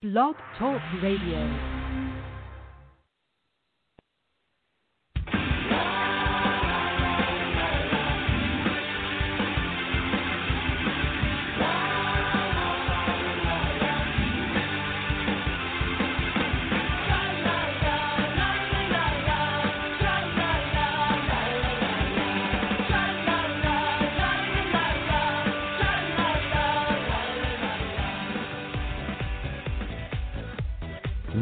Blog Talk Radio.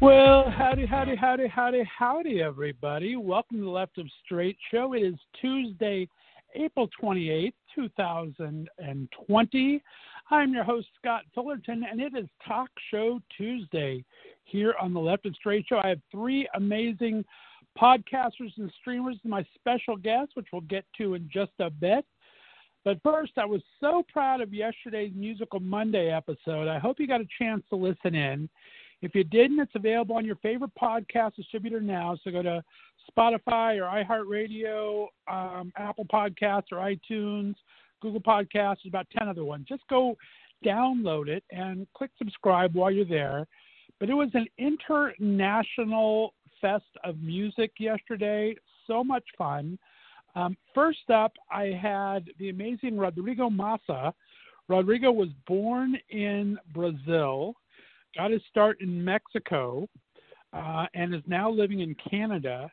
Well, howdy, howdy, howdy, howdy, howdy, everybody. Welcome to the Left of Straight Show. It is Tuesday, April 28th, 2020. I'm your host, Scott Fullerton, and it is Talk Show Tuesday here on the Left of Straight Show. I have three amazing podcasters and streamers my special guest, which we'll get to in just a bit. But first, I was so proud of yesterday's Musical Monday episode. I hope you got a chance to listen in. If you didn't, it's available on your favorite podcast distributor now. So go to Spotify or iHeartRadio, um, Apple Podcasts or iTunes, Google Podcasts. There's about 10 other ones. Just go download it and click subscribe while you're there. But it was an international fest of music yesterday. So much fun. Um, first up, I had the amazing Rodrigo Massa. Rodrigo was born in Brazil got his start in Mexico uh, and is now living in Canada.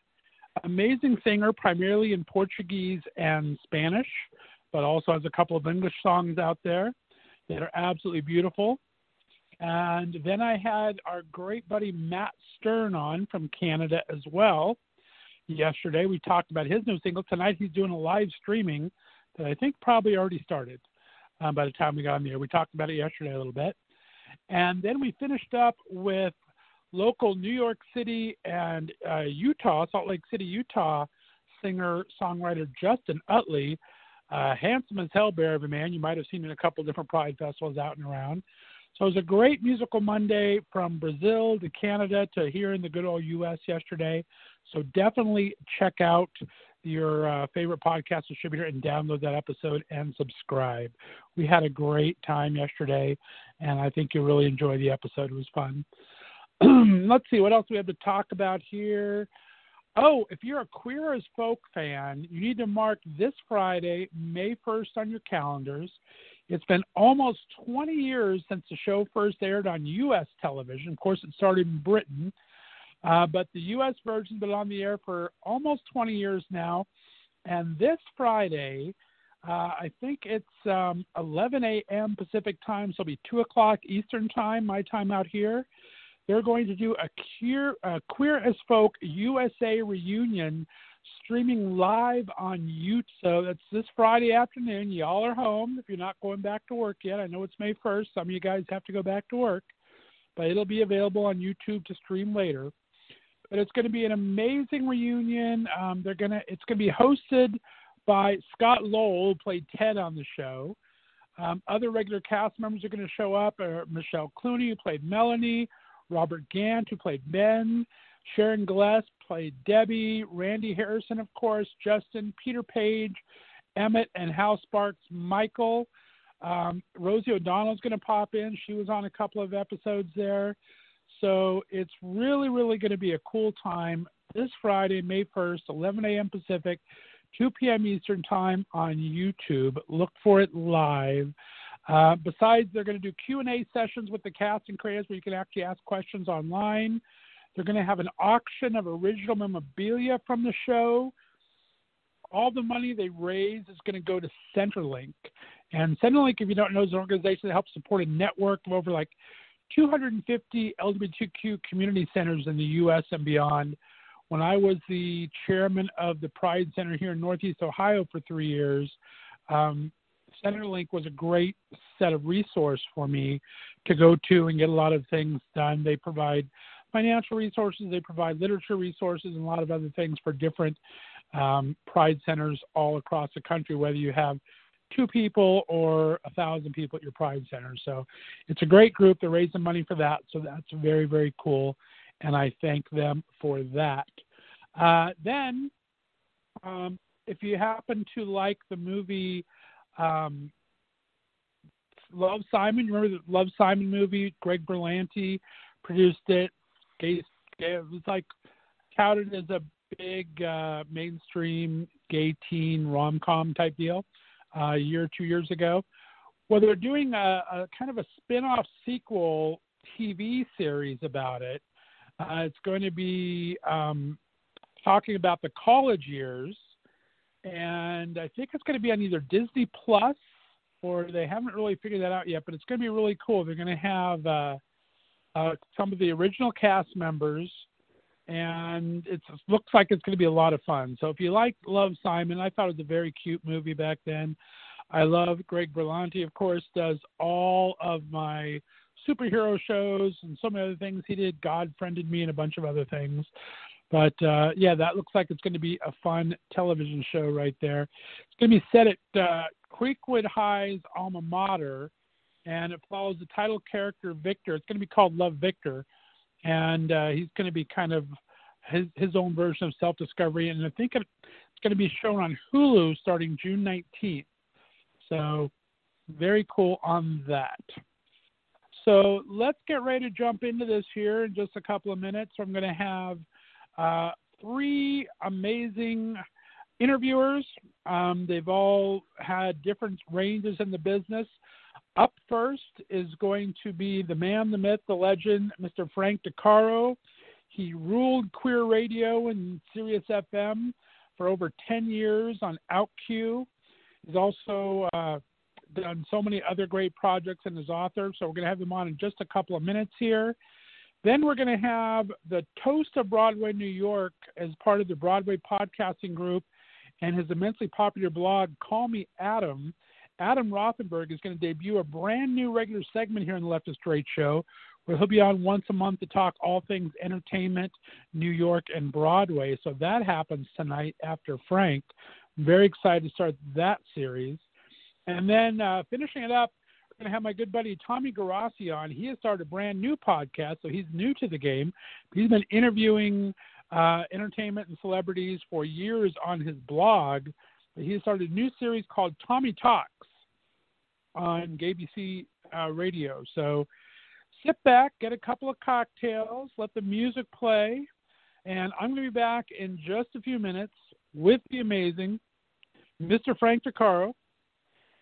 Amazing singer, primarily in Portuguese and Spanish, but also has a couple of English songs out there that are absolutely beautiful. And then I had our great buddy Matt Stern on from Canada as well. Yesterday we talked about his new single. Tonight he's doing a live streaming that I think probably already started um, by the time we got on the air. We talked about it yesterday a little bit. And then we finished up with local New York City and uh, Utah, Salt Lake City, Utah singer songwriter Justin Utley. Uh, handsome as hell, bear of a man. You might have seen in a couple different Pride festivals out and around. So it was a great musical Monday from Brazil to Canada to here in the good old U.S. yesterday. So definitely check out your uh, favorite podcast distributor and download that episode and subscribe. We had a great time yesterday, and I think you'll really enjoy the episode. It was fun. Let's see what else we have to talk about here. Oh, if you're a Queer as Folk fan, you need to mark this Friday, May 1st, on your calendars. It's been almost 20 years since the show first aired on U.S. television. Of course, it started in Britain. Uh, but the U.S. version's been on the air for almost 20 years now. And this Friday, uh, I think it's um, 11 a.m. Pacific time, so it'll be 2 o'clock Eastern time, my time out here. They're going to do a queer, uh, queer as Folk USA reunion streaming live on YouTube. So that's this Friday afternoon. Y'all are home if you're not going back to work yet. I know it's May 1st. Some of you guys have to go back to work, but it'll be available on YouTube to stream later but it's going to be an amazing reunion. Um, they're gonna it's going to be hosted by Scott Lowell, who played Ted on the show. Um, other regular cast members are going to show up: are Michelle Clunie, who played Melanie, Robert Gant, who played Ben, Sharon Gless played Debbie, Randy Harrison, of course, Justin, Peter Paige, Emmett, and Hal Sparks, Michael. Um, Rosie O'Donnell is going to pop in. She was on a couple of episodes there. So it's really, really going to be a cool time this Friday, May 1st, 11 a.m. Pacific, 2 p.m. Eastern Time on YouTube. Look for it live. Uh, besides, they're going to do Q&A sessions with the cast and creators where you can actually ask questions online. They're going to have an auction of original memorabilia from the show. All the money they raise is going to go to Centerlink. And Centerlink, if you don't know, is an organization that helps support a network of over like 250 LGBTQ community centers in the U.S. and beyond. When I was the chairman of the Pride Center here in Northeast Ohio for three years, um, Centerlink was a great set of resource for me to go to and get a lot of things done. They provide financial resources, they provide literature resources, and a lot of other things for different um, Pride centers all across the country, whether you have two people or a thousand people at your Pride Center. So it's a great group. They're raising money for that. So that's very, very cool. And I thank them for that. Uh, then, um, if you happen to like the movie um, Love Simon, remember the Love Simon movie? Greg Berlanti produced it. It was like touted as a big uh, mainstream gay teen rom com type deal a year or two years ago. Well, they're doing a, a kind of a spin off sequel TV series about it. Uh, it's going to be um, talking about the college years, and I think it's going to be on either Disney Plus or they haven't really figured that out yet. But it's going to be really cool. They're going to have uh, uh, some of the original cast members and it looks like it's going to be a lot of fun. So if you like Love Simon, I thought it was a very cute movie back then. I love Greg Berlanti, of course, does all of my superhero shows and so many other things he did. God friended me and a bunch of other things. But uh, yeah, that looks like it's going to be a fun television show right there. It's going to be set at uh, Creekwood High's alma mater, and it follows the title character Victor. It's going to be called Love Victor and uh, he's going to be kind of his his own version of self discovery. And I think it's going to be shown on Hulu starting June 19th. So very cool on that. So let's get ready to jump into this here in just a couple of minutes. I'm going to have uh, three amazing interviewers. Um, they've all had different ranges in the business. Up first is going to be the man, the myth, the legend, Mr. Frank DeCaro. He ruled queer radio and Sirius FM for over 10 years on OutQ. He's also uh, done so many other great projects and is author, so we're going to have him on in just a couple of minutes here. Then we're going to have the Toast of Broadway New York as part of the Broadway podcasting group and his immensely popular blog, Call Me Adam. Adam Rothenberg is going to debut a brand new regular segment here on the Left of Straight Show, where he'll be on once a month to talk all things entertainment, New York, and Broadway. So that happens tonight after Frank. I'm very excited to start that series. And then uh, finishing it up, we're going to have my good buddy Tommy Garassi on. He has started a brand new podcast, so he's new to the game. He's been interviewing uh, entertainment and celebrities for years on his blog. He started a new series called Tommy Talks on GABC uh, radio. So sit back, get a couple of cocktails, let the music play, and I'm going to be back in just a few minutes with the amazing Mr. Frank DeCaro.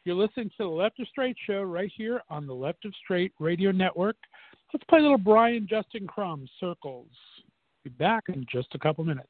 You're listening to the Left of Straight show right here on the Left of Straight Radio Network. Let's play a little Brian Justin Crum Circles. Be back in just a couple minutes.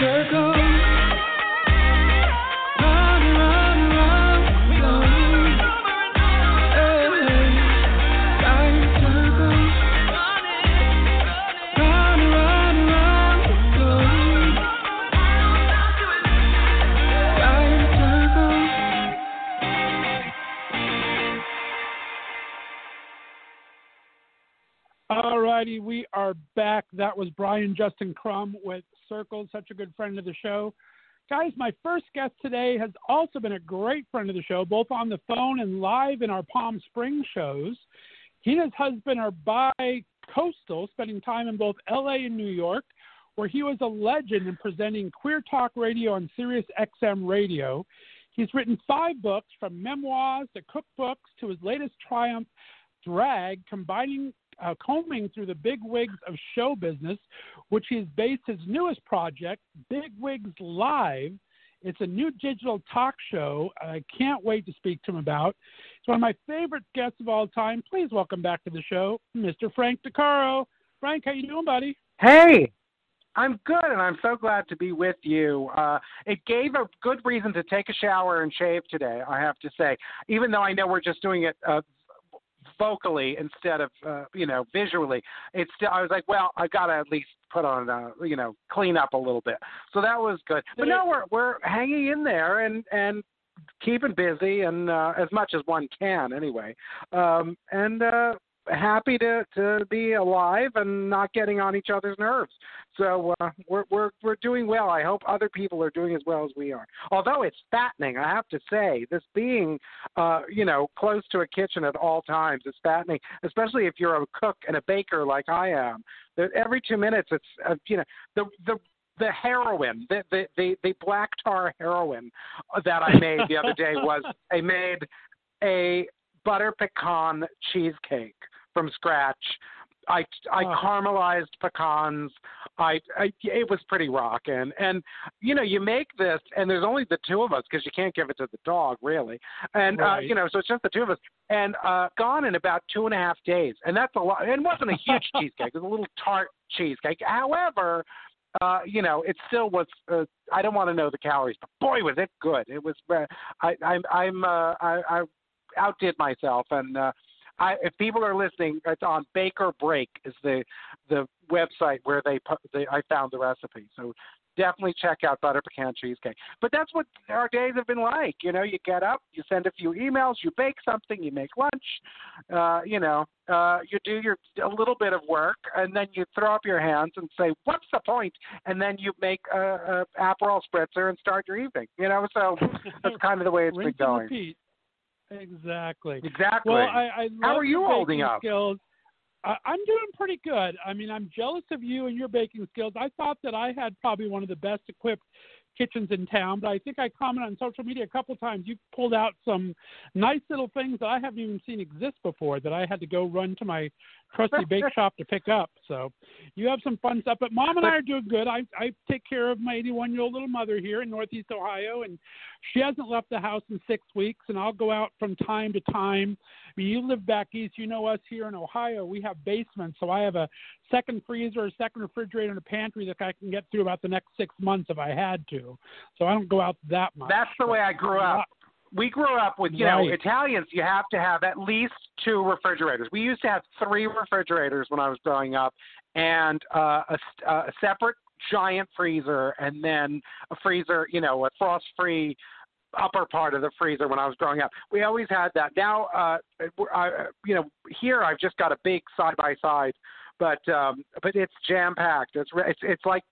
Circle. That was Brian Justin Crum with Circle, such a good friend of the show. Guys, my first guest today has also been a great friend of the show, both on the phone and live in our Palm Springs shows. He and his husband are bi coastal, spending time in both LA and New York, where he was a legend in presenting Queer Talk Radio on Sirius XM Radio. He's written five books, from memoirs to cookbooks to his latest triumph, Drag, combining uh, combing through the big wigs of show business, which he's based his newest project, Big Wigs Live. It's a new digital talk show. I can't wait to speak to him about. It's one of my favorite guests of all time. Please welcome back to the show, Mr. Frank DeCaro. Frank, how you doing, buddy? Hey, I'm good, and I'm so glad to be with you. Uh, it gave a good reason to take a shower and shave today, I have to say. Even though I know we're just doing it uh, vocally instead of uh, you know visually. It's still I was like, well, I got to at least put on uh, you know clean up a little bit. So that was good. But no, we're we're hanging in there and and keeping busy and uh, as much as one can anyway. Um, and uh, happy to to be alive and not getting on each other's nerves. So uh, we're we're we're doing well. I hope other people are doing as well as we are. Although it's fattening, I have to say, this being uh, you know close to a kitchen at all times is fattening, especially if you're a cook and a baker like I am. That every two minutes, it's uh, you know the the the heroin, the, the the the black tar heroin that I made the other day was I made a butter pecan cheesecake from scratch. I I oh. caramelized pecans. I, I it was pretty rocking, and you know you make this, and there's only the two of us because you can't give it to the dog really, and right. uh, you know so it's just the two of us, and uh, gone in about two and a half days, and that's a lot. It wasn't a huge cheesecake; it was a little tart cheesecake. However, uh, you know, it still was. Uh, I don't want to know the calories, but boy, was it good! It was. Uh, I, I'm. I'm. Uh, I, I outdid myself, and uh, I, if people are listening, it's on Baker Break is the the website where they, they I found the recipe. So definitely check out butter pecan cheesecake. But that's what our days have been like. You know, you get up, you send a few emails, you bake something, you make lunch, uh, you know, uh, you do your a little bit of work, and then you throw up your hands and say, "What's the point?" And then you make a, a Aperol spritzer and start your evening. You know, so that's kind of the way it's been going. Exactly. Exactly. Well, I, I How are you holding up? Skills. I, I'm doing pretty good. I mean, I'm jealous of you and your baking skills. I thought that I had probably one of the best equipped kitchens in town, but I think I commented on social media a couple of times. You pulled out some nice little things that I haven't even seen exist before that I had to go run to my trusty bake shop to pick up. So you have some fun stuff. But mom and I are doing good. I I take care of my 81 year old little mother here in Northeast Ohio, and she hasn't left the house in six weeks. And I'll go out from time to time. Mean, you live back east. You know us here in Ohio. We have basements, so I have a second freezer, a second refrigerator, and a pantry that I can get through about the next six months if I had to. So I don't go out that much. That's the way I grew up we grew up with you right. know Italians. You have to have at least two refrigerators. We used to have three refrigerators when I was growing up, and uh, a, a separate giant freezer, and then a freezer, you know, a frost-free upper part of the freezer when I was growing up. We always had that. Now, uh, I, you know, here I've just got a big side by side but um but it's jam packed it's it's it's like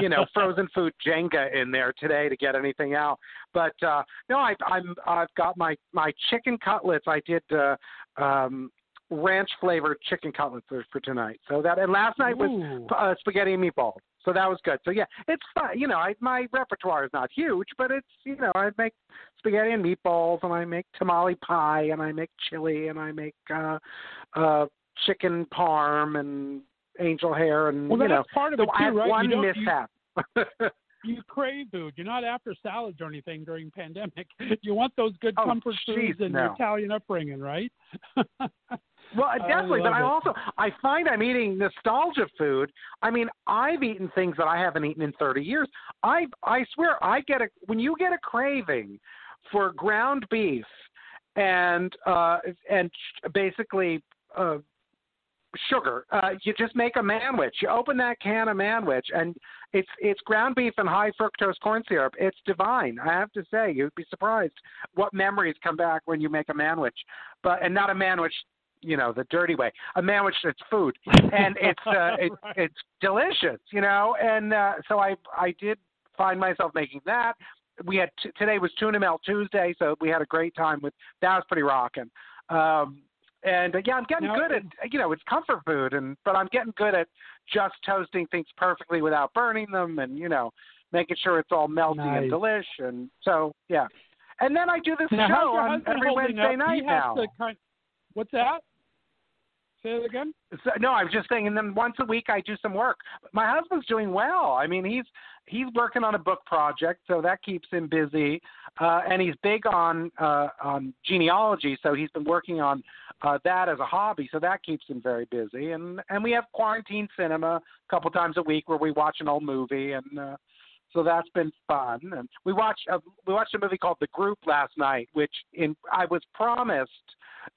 you know frozen food jenga in there today to get anything out. But uh no i i'm i've got my my chicken cutlets. I did uh um ranch flavored chicken cutlets for, for tonight. So that and last night was uh, spaghetti and meatballs so that was good so yeah it's fun you know I, my repertoire is not huge but it's you know i make spaghetti and meatballs and i make tamale pie and i make chili and i make uh uh chicken parm and angel hair and well, you know part of so it too, right? one you mishap. You, you crave food. You're not after salads or anything during pandemic. You want those good oh, comfort geez, foods and no. Italian upbringing, right? Well, I definitely, but love I also I find I'm eating nostalgia food. I mean, I've eaten things that I haven't eaten in 30 years. I I swear I get a when you get a craving for ground beef and uh and basically uh sugar. Uh, you just make a manwich. You open that can of manwich, and it's it's ground beef and high fructose corn syrup. It's divine. I have to say, you'd be surprised what memories come back when you make a manwich, but and not a manwich, you know, the dirty way. A manwich that's food, and it's uh, it, Right. it's delicious, you know. And uh, so I I did find myself making that. We had t- today was tuna melt Tuesday, so we had a great time with that. Was pretty rocking. Um, and uh, yeah, I'm getting Now, good at you know it's comfort food, and but I'm getting good at just toasting things perfectly without burning them, and you know making sure it's all melty and Nice. delish. And so yeah, and then I do this Now, show on every Wednesday up? night he has now. To what's that? Say it again. So, no, I was just saying, and then once a week I do some work. My husband's doing well. I mean, he's he's working on a book project, so that keeps him busy. Uh, and he's big on uh, on genealogy, so he's been working on uh, that as a hobby, so that keeps him very busy. And and we have quarantine cinema a couple times a week where we watch an old movie, and uh, so that's been fun. And we watched uh, we watched a movie called The Group last night, which in I was promised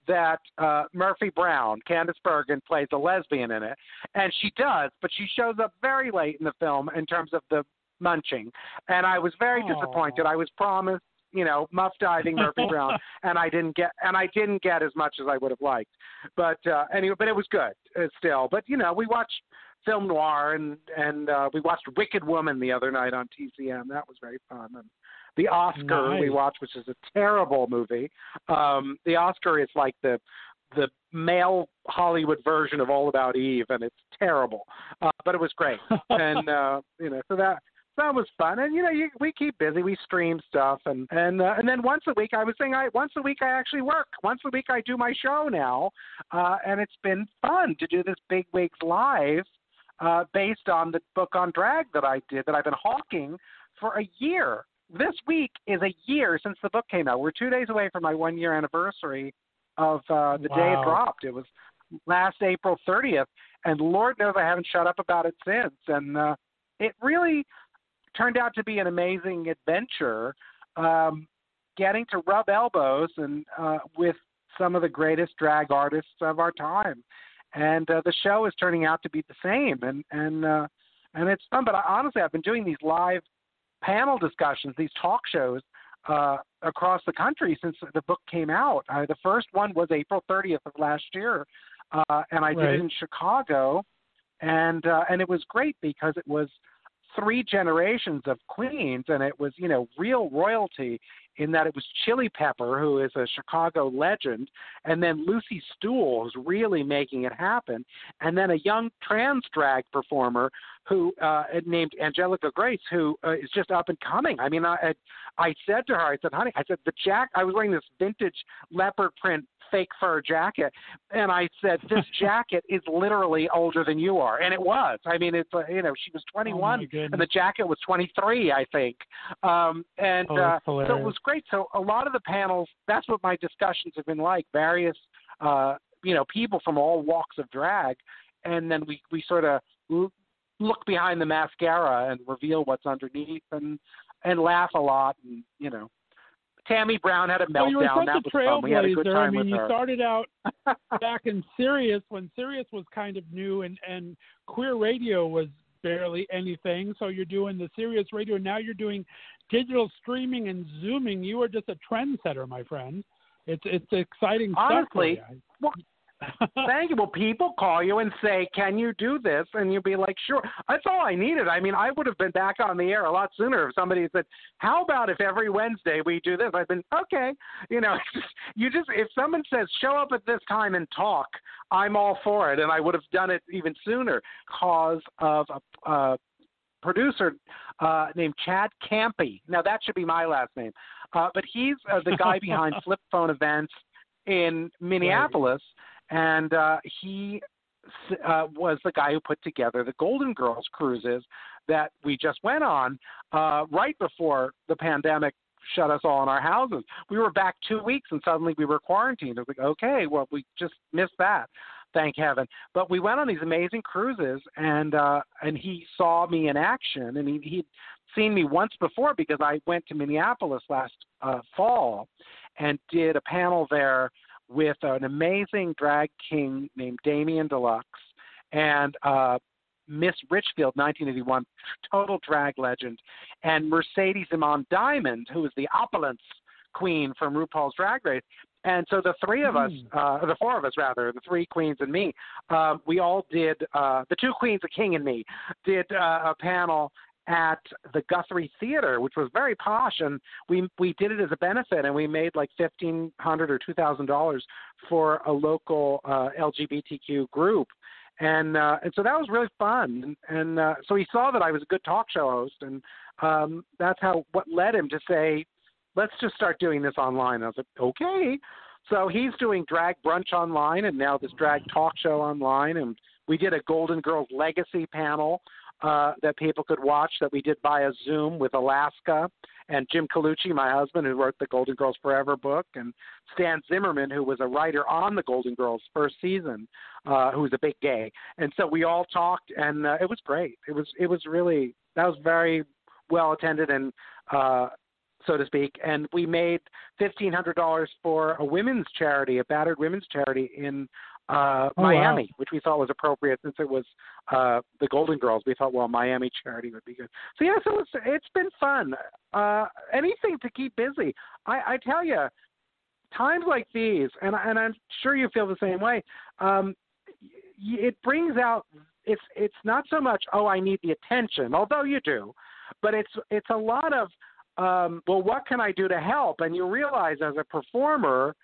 that uh, Murphy Brown, Candice Bergen, plays a lesbian in it, and she does, but she shows up very late in the film in terms of the munching, and I was very Aw. disappointed. I was promised, you know, muff diving Murphy Brown, and I didn't get, and I didn't get as much as I would have liked. But uh, anyway, but it was good uh, still. But you know, we watched film noir and and uh, we watched Wicked Woman the other night on TCM. That was very fun. And the Oscar we watched, which is a terrible movie. Um, the Oscar is like the the male Hollywood version of All About Eve, and it's terrible. Uh, but it was great, and uh, you know, so that that was fun. And you know, you, we keep busy. We stream stuff, and and uh, and then once a week, I was saying, I once a week I actually work. Once a week I do my show now, uh, and it's been fun to do this Big Wigs live. Uh, based on the book on drag that I did, that I've been hawking for a year. This week is a year since the book came out. We're two days away from my one year anniversary of uh, the day it dropped. It was last April 30th, and Lord knows I haven't shut up about it since. And uh, it really turned out to be an amazing adventure, um, getting to rub elbows and uh, with some of the greatest drag artists of our time. And uh, the show is turning out to be the same, and and uh, and it's fun. But I, honestly, I've been doing these live panel discussions, these talk shows uh, across the country since the book came out. Uh, the first one was April 30th of last year, uh, and I did it in Chicago, and uh, and it was great because it was three generations of queens, and it was you know real royalty in that it was Chili Pepper, who is a Chicago legend, and then Lucy Stoole, who's really making it happen, and then a young trans drag performer who uh, named Angelica Grace, who uh, is just up and coming. I mean, I, I said to her, I said, honey, I said the jack. I was wearing this vintage leopard print fake fur jacket, and I said, this jacket is literally older than you are, and it was. I mean, it's uh, you know, she was 21, goodness. and the jacket was 23, I think. Um, and Oh, uh, so it was great. So a lot of the panels, that's what my discussions have been like. Various, uh, you know, people from all walks of drag, and then we we sort of look behind the mascara and reveal what's underneath, and and laugh a lot, and you know. Tammy Brown had a meltdown. Well, such that a was fun. We had a good trailblazer. time I mean, with you her. started out back in Sirius when Sirius was kind of new and and queer radio was barely anything. So you're doing the Sirius radio. Now you're doing digital streaming and zooming. You are just a trendsetter, my friend. It's it's exciting Honestly, stuff. well, Thank you. Well, people call you and say, "Can you do this?" And you'll be like, "Sure." That's all I needed. I mean, I would have been back on the air a lot sooner if somebody said, "How about if every Wednesday we do this?" I've been okay. You know, you just if someone says, "Show up at this time and talk," I'm all for it, and I would have done it even sooner because of a. Uh, producer uh, named Chad Kampe. Now that should be my last name, uh, but he's uh, the guy behind Flip Phone Events in Minneapolis, and uh, he uh, was the guy who put together the Golden Girls cruises that we just went on uh, right before the pandemic shut us all in our houses. We were back two weeks, and suddenly we were quarantined. I was like, okay, well, we just missed that. Thank heaven. But we went on these amazing cruises, and uh, and he saw me in action, and he he'd seen me once before because I went to Minneapolis last uh, fall and did a panel there with an amazing drag king named Damien Deluxe and uh, Miss Richfield, 1981, total drag legend, and Mercedes Iman Diamond, who is the opulence queen from RuPaul's Drag Race. And so the three of us, Hmm. uh, the four of us rather, the three queens and me, um, we all did, uh, the two queens, the king and me, did uh, a panel at the Guthrie Theater, which was very posh, and we we did it as a benefit, and we made like fifteen hundred or two thousand dollars for a local uh, LGBTQ group, and uh, and so that was really fun, and, and uh, so he saw that I was a good talk show host, and um, that's how what led him to say, let's just start doing this online. I was like, okay. So he's doing drag brunch online, and now this drag talk show online, and we did a Golden Girls Legacy panel uh, that people could watch that we did via Zoom with Alaska and Jim Colucci, my husband, who wrote the Golden Girls Forever book, and Stan Zimmerman, who was a writer on the Golden Girls first season, uh, who was a big gay. And so we all talked, and uh, it was great. It was it was really that was very well attended and uh, so to speak. And we made fifteen hundred dollars for a women's charity, a battered women's charity in uh, Oh, wow. Miami, which we thought was appropriate since it was uh, the Golden Girls. We thought, well, Miami charity would be good. So yeah, so it's it's been fun. Uh, anything to keep busy. I, I tell you, times like these, and and I'm sure you feel the same way. Um, it brings out it's it's not so much oh I need the attention, although you do, but it's it's a lot of um, well what can I do to help? And you realize as a performer,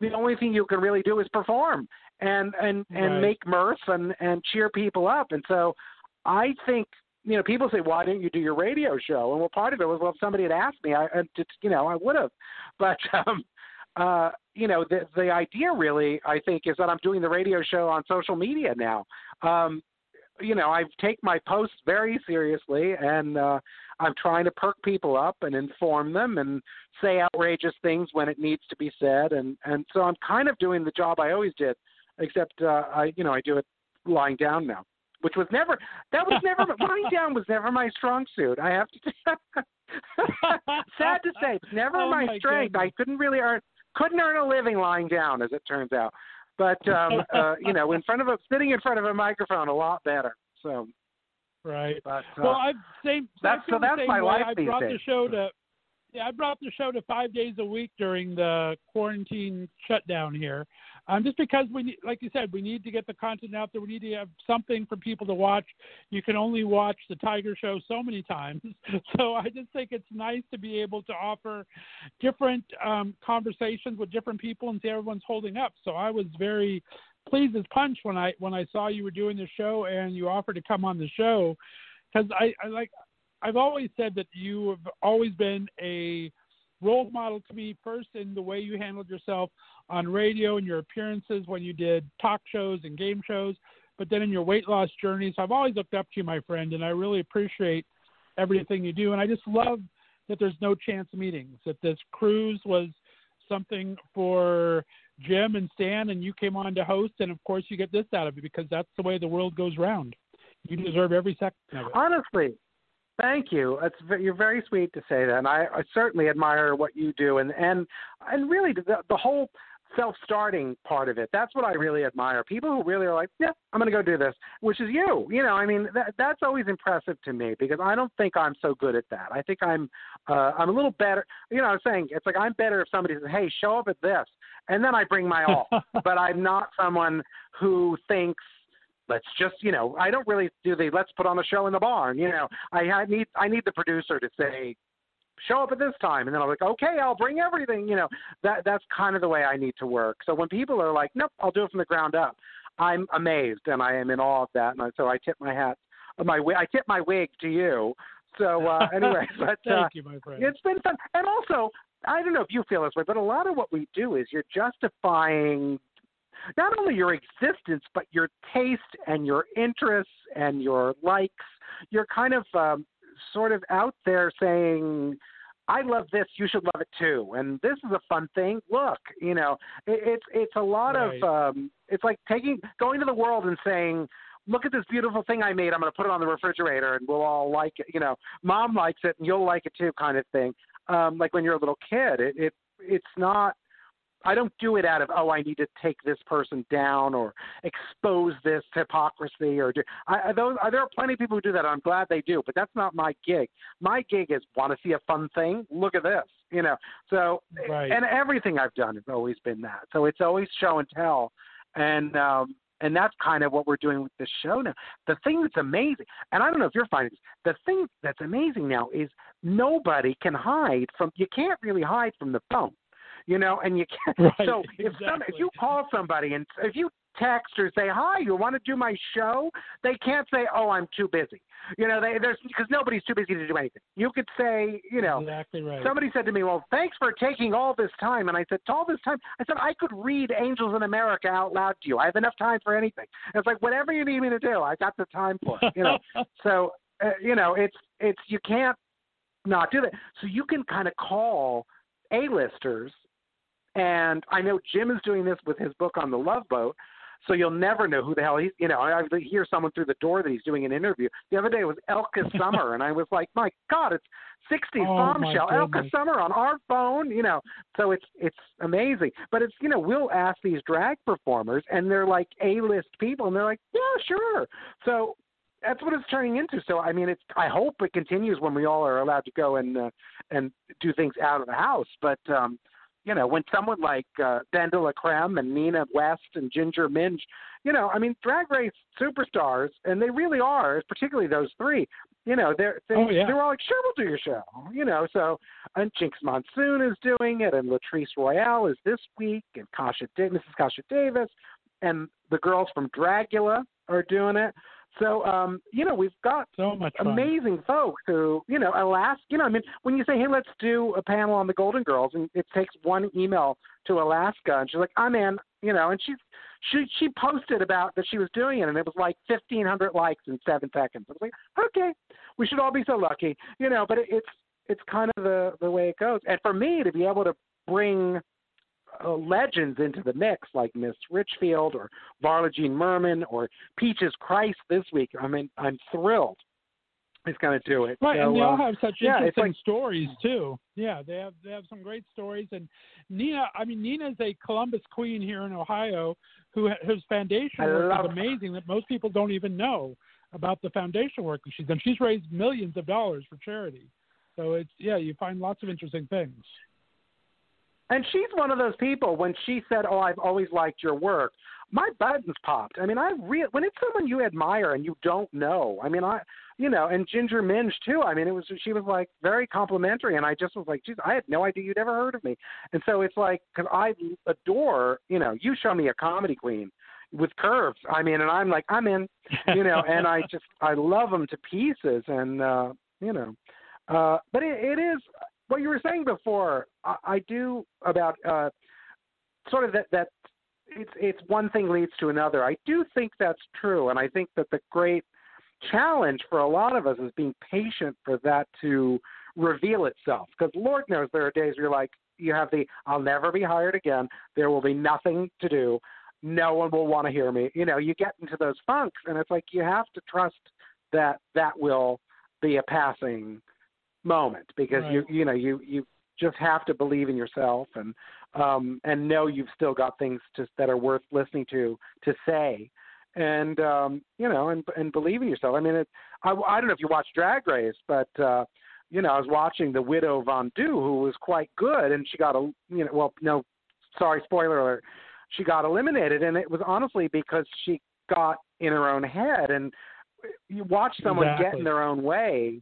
the only thing you can really do is perform and and and Right. make mirth and and cheer people up. And so I think you know people say why didn't you do your radio show? And well part of it was well if somebody had asked me I, I just, you know I would have, but um, uh, you know the the idea really I think is that I'm doing the radio show on social media now. Um, you know, I take my posts very seriously, and uh, I'm trying to perk people up and inform them and say outrageous things when it needs to be said, and and so I'm kind of doing the job I always did, except uh, I, you know, I do it lying down now, which was never that was never lying down was never my strong suit. I have to. Sad to say, it's never Oh, my my strength. I couldn't really earn couldn't earn a living lying down, as it turns out. But um, uh, you know, in front of a sitting in front of a microphone, a lot better. So, right. but uh, Well, I've same. that's- so that's my way. life I brought days. the show to. Yeah, I brought the show to five days a week during the quarantine shutdown here, um, just because we, need, like you said, we need to get the content out there. We need to have something for people to watch. You can only watch the Tiger Show so many times, so I just think it's nice to be able to offer different um, conversations with different people and see everyone's holding up. So I was very pleased as punch when I when I saw you were doing the show and you offered to come on the show because I, I like I've always said that you have always been a role model to me first in the way you handled yourself on radio and your appearances when you did talk shows and game shows, but then in your weight loss journey. So I've always looked up to you, my friend, and I really appreciate everything you do. And I just love that there's no chance meetings, that this cruise was something for Jim and Stan, and you came on to host, and of course you get this out of it because that's the way the world goes round. You deserve every second of it. honestly, thank you. It's you're very sweet to say that, and I, I certainly admire what you do, and and and really the the whole self-starting part of it. That's what I really admire. People who really are like, yeah, I'm going to go do this, which is you. You know, I mean, that, that's always impressive to me because I don't think I'm so good at that. I think I'm uh, I'm a little better. You know, I'm saying it's like I'm better if somebody says, hey, show up at this, and then I bring my all. but I'm not someone who thinks let's just you know I don't really do the let's put on a show in the barn. You know, I, I need I need the producer to say show up at this time and then I'm like okay I'll bring everything you know that that's kind of the way I need to work so when people are like nope I'll do it from the ground up I'm amazed and I am in awe of that and I, so I tip my hat my I tip my wig to you so uh anyway but Thank uh, you, my friend. it's been fun. And also, I don't know if you feel this way, but a lot of what we do is you're justifying not only your existence, but your taste and your interests and your likes. You're kind of um, sort of out there saying, I love this. You should love it too. And this is a fun thing. Look, you know, it, it's it's a lot Right. of um, it's like taking going to the world and saying, look at this beautiful thing I made. I'm going to put it on the refrigerator and we'll all like it. You know, mom likes it and you'll like it too, kind of thing. Um, like when you're a little kid, it, it it's not. I don't do it out of oh I need to take this person down or expose this hypocrisy or do I, I those there are plenty of people who do that. I'm glad they do, but that's not my gig. My gig is want to see a fun thing. Look at this, you know. So Right. and everything I've done has always been that. So it's always show and tell, and um, and that's kind of what we're doing with this show now. The thing that's amazing, and I don't know if you're finding this, the thing that's amazing now is nobody can hide from. You can't really hide from the phone, you know, and you can't. Right, so if some, if you call somebody and if you text or say hi, you want to do my show, they can't say, oh, I'm too busy. You know, they there's because nobody's too busy to do anything. You could say, you know, exactly right. Somebody said to me, "Well, thanks for taking all this time." And I said, "All this time?" I said, "I could read Angels in America out loud to you. I have enough time for anything." And it's like whatever you need me to do, I got the time for it. You know, so uh, you know, it's it's you can't not do that. So you can kind of call A-listers, and I know Jim is doing this with his book on the Love Boat. So you'll never know who the hell he's. You know, I I hear someone through the door that he's doing an interview. The other day it was Elke Sommer, and I was like, my God, it's '60s Oh, bombshell, Elke. Sommer on our phone. You know, so it's it's amazing. But it's you know we'll ask these drag performers, and they're like A-list people, and they're like, yeah, sure. So that's what it's turning into. So I mean, it's I hope it continues when we all are allowed to go and uh, and do things out of the house. But um, you know, when someone like uh, BenDeLaCreme and Nina West and Ginger Minj, you know, I mean, drag race superstars, and they really are, particularly those three. You know, they're they, Oh, yeah. they're all like, sure, we'll do your show. You know, so and Jinkx Monsoon is doing it, and Latrice Royale is this week, and Kasha, Mrs. Kasha Davis, and the girls from Dragula are doing it. So, um, you know, we've got so much fun. amazing folks who, you know, Alaska, you know, I mean, when you say, hey, let's do a panel on the Golden Girls, and it takes one email to Alaska, and she's like, I'm in, you know, and she's, she she posted about that she was doing it, and it was like 1,500 likes in seven seconds. I was like, okay, we should all be so lucky, you know, but it, it's it's kind of the the way it goes. And for me to be able to bring uh, legends into the mix like Miss Richfield or Varla Jean Merman or Peaches Christ this week. I mean, I'm thrilled. It's going to do it. Right, So, and they all uh, have such interesting like- stories too. Yeah, they have they have some great stories. And Nina, I mean, Nina's a Columbus queen here in Ohio, who whose foundation work is amazing that most people don't even know about the foundation work that she's done. She's raised millions of dollars for charity. So it's yeah, you find lots of interesting things. And she's one of those people. When she said, "Oh, I've always liked your work," my buttons popped. I mean, I re- when it's someone you admire and you don't know. I mean, I, you know, and Ginger Minj too. I mean, it was she was like very complimentary, and I just was like, "Geez, I had no idea you'd ever heard of me." And so it's like, because I adore, you know, you show me a comedy queen with curves. I mean, and I'm like, I'm in, you know, and I just I love them to pieces, and uh, you know, uh, but it, it is what you were saying before. I, I do about uh, sort of that that it's it's one thing leads to another. I do think that's true, and I think that the great challenge for a lot of us is being patient for that to reveal itself. Because Lord knows there are days where you're like, you have the I'll never be hired again. There will be nothing to do. No one will want to hear me. You know, you get into those funks, and it's like you have to trust that that will be a passing moment because you Right. you know you you just have to believe in yourself and um and know you've still got things to, that are worth listening to to say. And um you know and and believe in yourself. I mean it i i don't know if you watch drag race but uh you know i was watching the Widow Von'Du who was quite good and she got a you know well no sorry spoiler alert. She got eliminated and it was honestly because she got in her own head. And you watch someone get in their own way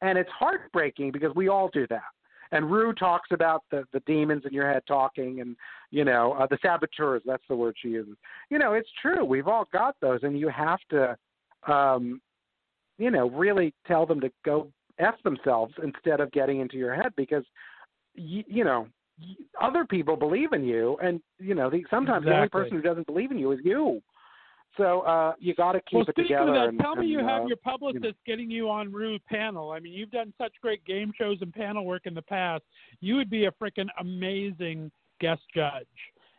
and it's heartbreaking because we all do that. And Ru talks about the the demons in your head talking, and you know uh, the saboteurs. That's the word she uses. You know, it's true. We've all got those, and you have to, um, you know, really tell them to go f themselves instead of getting into your head because, you, you know, y- other people believe in you, and you know, the, sometimes the only person who doesn't believe in you is you. So uh, you got to keep well, it speaking together. of that, and, tell me and, you have uh, your publicist getting you on Rue panel. I mean, you've done such great game shows and panel work in the past. You would be a freaking amazing guest judge.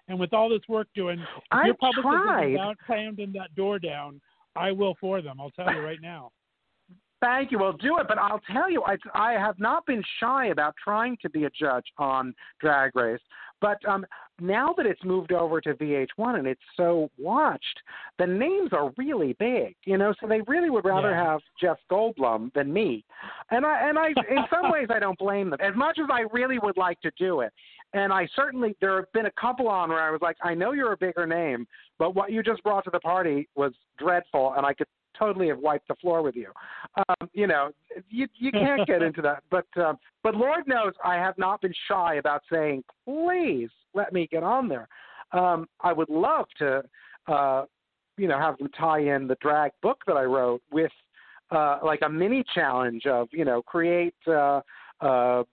And with all this work doing, I've your publicist tried. is about pounding that door down, I will for them. I'll tell you right now. Thank you. Well, do it. But I'll tell you, I, I have not been shy about trying to be a judge on Drag Race. But um, now that it's moved over to VH1 and it's so watched, the names are really big. You know, so they really would rather Yeah. have Jeff Goldblum than me. And I and I, in some ways, I don't blame them. As much as I really would like to do it, and I certainly there have been a couple on where I was like, I know you're a bigger name, but what you just brought to the party was dreadful, and I could totally have wiped the floor with you. Um, you know, you you can't get into that. But um, but Lord knows I have not been shy about saying, please let me get on there. Um, I would love to, uh, you know, have them tie in the drag book that I wrote with uh, like a mini challenge of you know create. Uh, uh,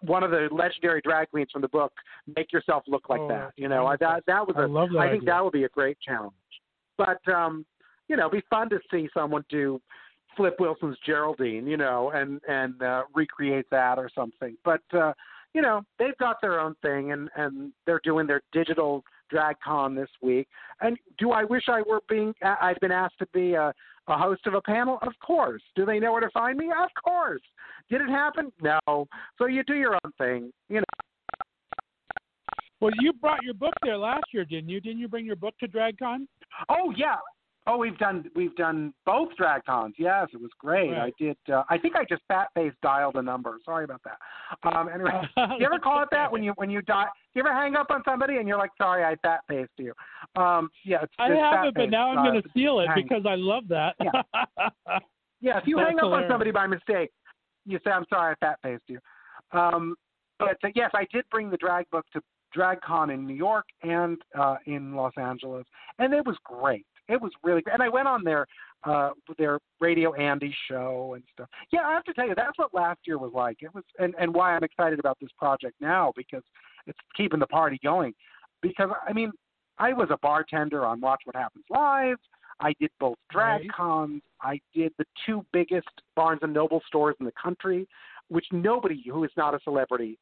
one of the legendary drag queens from the book, make yourself look like Oh, that. You know, I, that that was I a love that I think idea. that would be a great challenge. But um, you know, it'd be fun to see someone do Flip Wilson's Geraldine, you know, and and uh, recreate that or something. But uh, you know, they've got their own thing, and and they're doing their digital drag con this week. And do I wish I were being I've been asked to be a a host of a panel? Of course. Do they know where to find me? Of course. Did it happen? No. So you do your own thing, you know. Well, you brought your book there last year, didn't you? Didn't you bring your book to DragCon? Oh yeah. Oh, we've done we've done both drag cons. Yes, it was great. Right. I did. Uh, I think I just fat faced dialed a number. Sorry about that. Um, anyway, do you ever call it that when you when you die? Do you ever hang up on somebody and you're like, sorry, I fat faced you? Um, yeah, it's, I haven't, but now I'm uh, going to steal it because I love that. Yeah, if you That's hang up hilarious. on somebody by mistake, you say, "I'm sorry, I fat faced you." Um, but uh, yes, I did bring the drag book to DragCon in New York and uh, in Los Angeles, and it was great. It was really great. And I went on their uh, their Radio Andy show and stuff. Yeah, I have to tell you, that's what last year was like. It was, and and why I'm excited about this project now because it's keeping the party going. Because I mean, I was a bartender on Watch What Happens Live. I did both drag Right. cons. I did the two biggest Barnes and Noble stores in the country, which nobody who is not a celebrity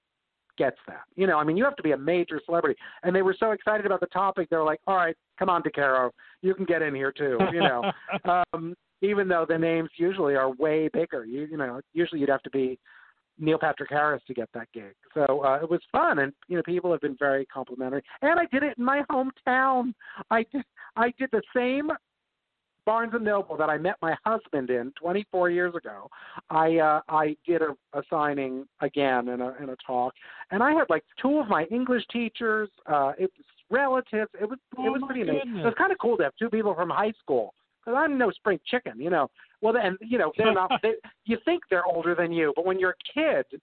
gets that. You know, I mean, you have to be a major celebrity. And they were so excited about the topic, they were like, "All right, come on, DeCaro, you can get in here too." You know, um, even though the names usually are way bigger. You you know, usually you'd have to be Neil Patrick Harris to get that gig. So uh, it was fun, and you know, people have been very complimentary. And I did it in my hometown. I did I did the same Barnes and Noble that I met my husband in 24 years ago. I uh, I did a, a signing again in a in a talk, and I had like two of my English teachers. Uh, it was relatives. It was Oh, it was my pretty amazing. It was kind of cool to have two people from high school because I'm no spring chicken, you know. Well, and you know they're not. They, you think they're older than you, but when you're a kid,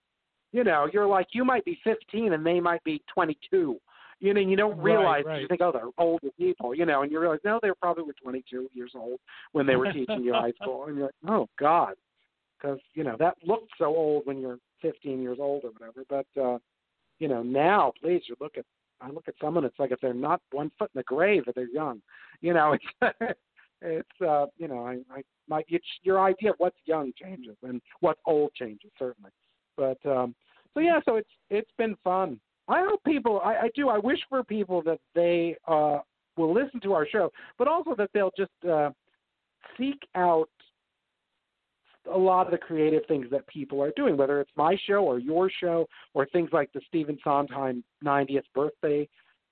you know you're like you might be 15 and they might be 22. You know, you don't realize right. you think, oh, they're older people, you know, and you realize no, they were probably were 22 years old when they were teaching you high school, and you're like, oh God, because you know that looked so old when you're 15 years old or whatever. But uh, you know, now please, you look at I look at someone, it's like if they're not one foot in the grave, if they're young, you know, it's it's uh, you know, I I my it's, your idea of what's young changes and what's old changes certainly. But um, so yeah, so it's it's been fun. I hope people. I, I do. I wish for people that they uh, will listen to our show, but also that they'll just uh, seek out a lot of the creative things that people are doing, whether it's my show or your show or things like the Stephen Sondheim 90th birthday